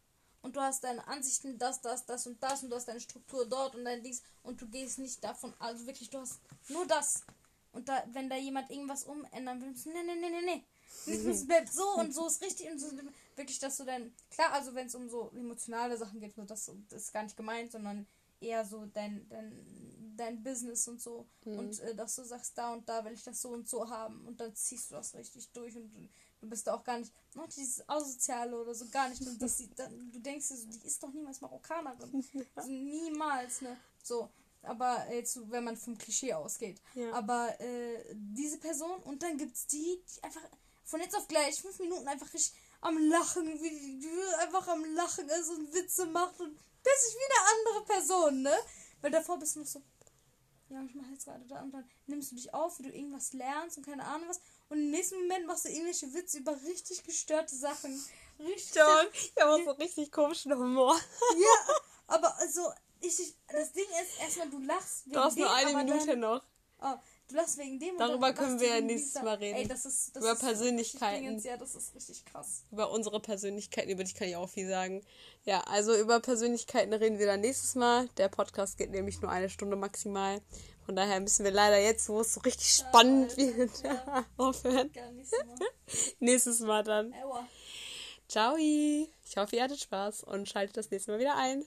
Und du hast deine Ansichten, das, das, das und das und du hast deine Struktur dort und dein Dings und du gehst nicht davon, also wirklich, du hast nur das. Und da, wenn da jemand irgendwas umändern will, nee, nee, nee, nee, nee. Es bleibt so und so ist richtig und so wirklich, dass du dann, klar, also wenn es um so emotionale Sachen geht, so das, das ist gar nicht gemeint, sondern eher so dein, dein, dein Business und so. Mhm. Und äh, dass du sagst, da und da will ich das so und so haben und dann ziehst du das richtig durch und du, bist da auch gar nicht, noch dieses Asoziale oder so, gar nicht. Und das, dann, du denkst dir so, die ist doch niemals Marokkanerin. Also niemals, ne? So. Aber jetzt, wenn man vom Klischee ausgeht. Ja. Aber äh, diese Person und dann gibt's die, die einfach von jetzt auf gleich fünf Minuten einfach richtig am Lachen, wie die, die einfach am Lachen ist und Witze macht und plötzlich wie eine andere Person, ne? Weil davor bist du noch so, ja, ich mache jetzt gerade da und dann nimmst du dich auf, wie du irgendwas lernst und keine Ahnung was. Und im nächsten Moment machst du irgendwelche Witze über richtig gestörte Sachen. Richtig. John, ich habe auch so richtig komischen Humor. Ja, aber also, ich, ich, das Ding ist, erstmal du lachst Du hast nur eine Minute Dann, noch. oh, du lachst wegen dem. Darüber dann können wir ja nächstes dieser- Mal reden. Ey, das ist, das Über ist Persönlichkeiten. Dingens, ja, das ist richtig krass. Über unsere Persönlichkeiten, über die kann ich auch viel sagen. Ja, also über Persönlichkeiten reden wir dann nächstes Mal. Der Podcast geht nämlich nur eine Stunde maximal. Von daher müssen wir leider jetzt, wo es so richtig spannend Alter, wird, ja. aufhören. Nicht so. Nächstes Mal dann. Aua. Ciao. Ich hoffe, ihr hattet Spaß und schaltet das nächste Mal wieder ein.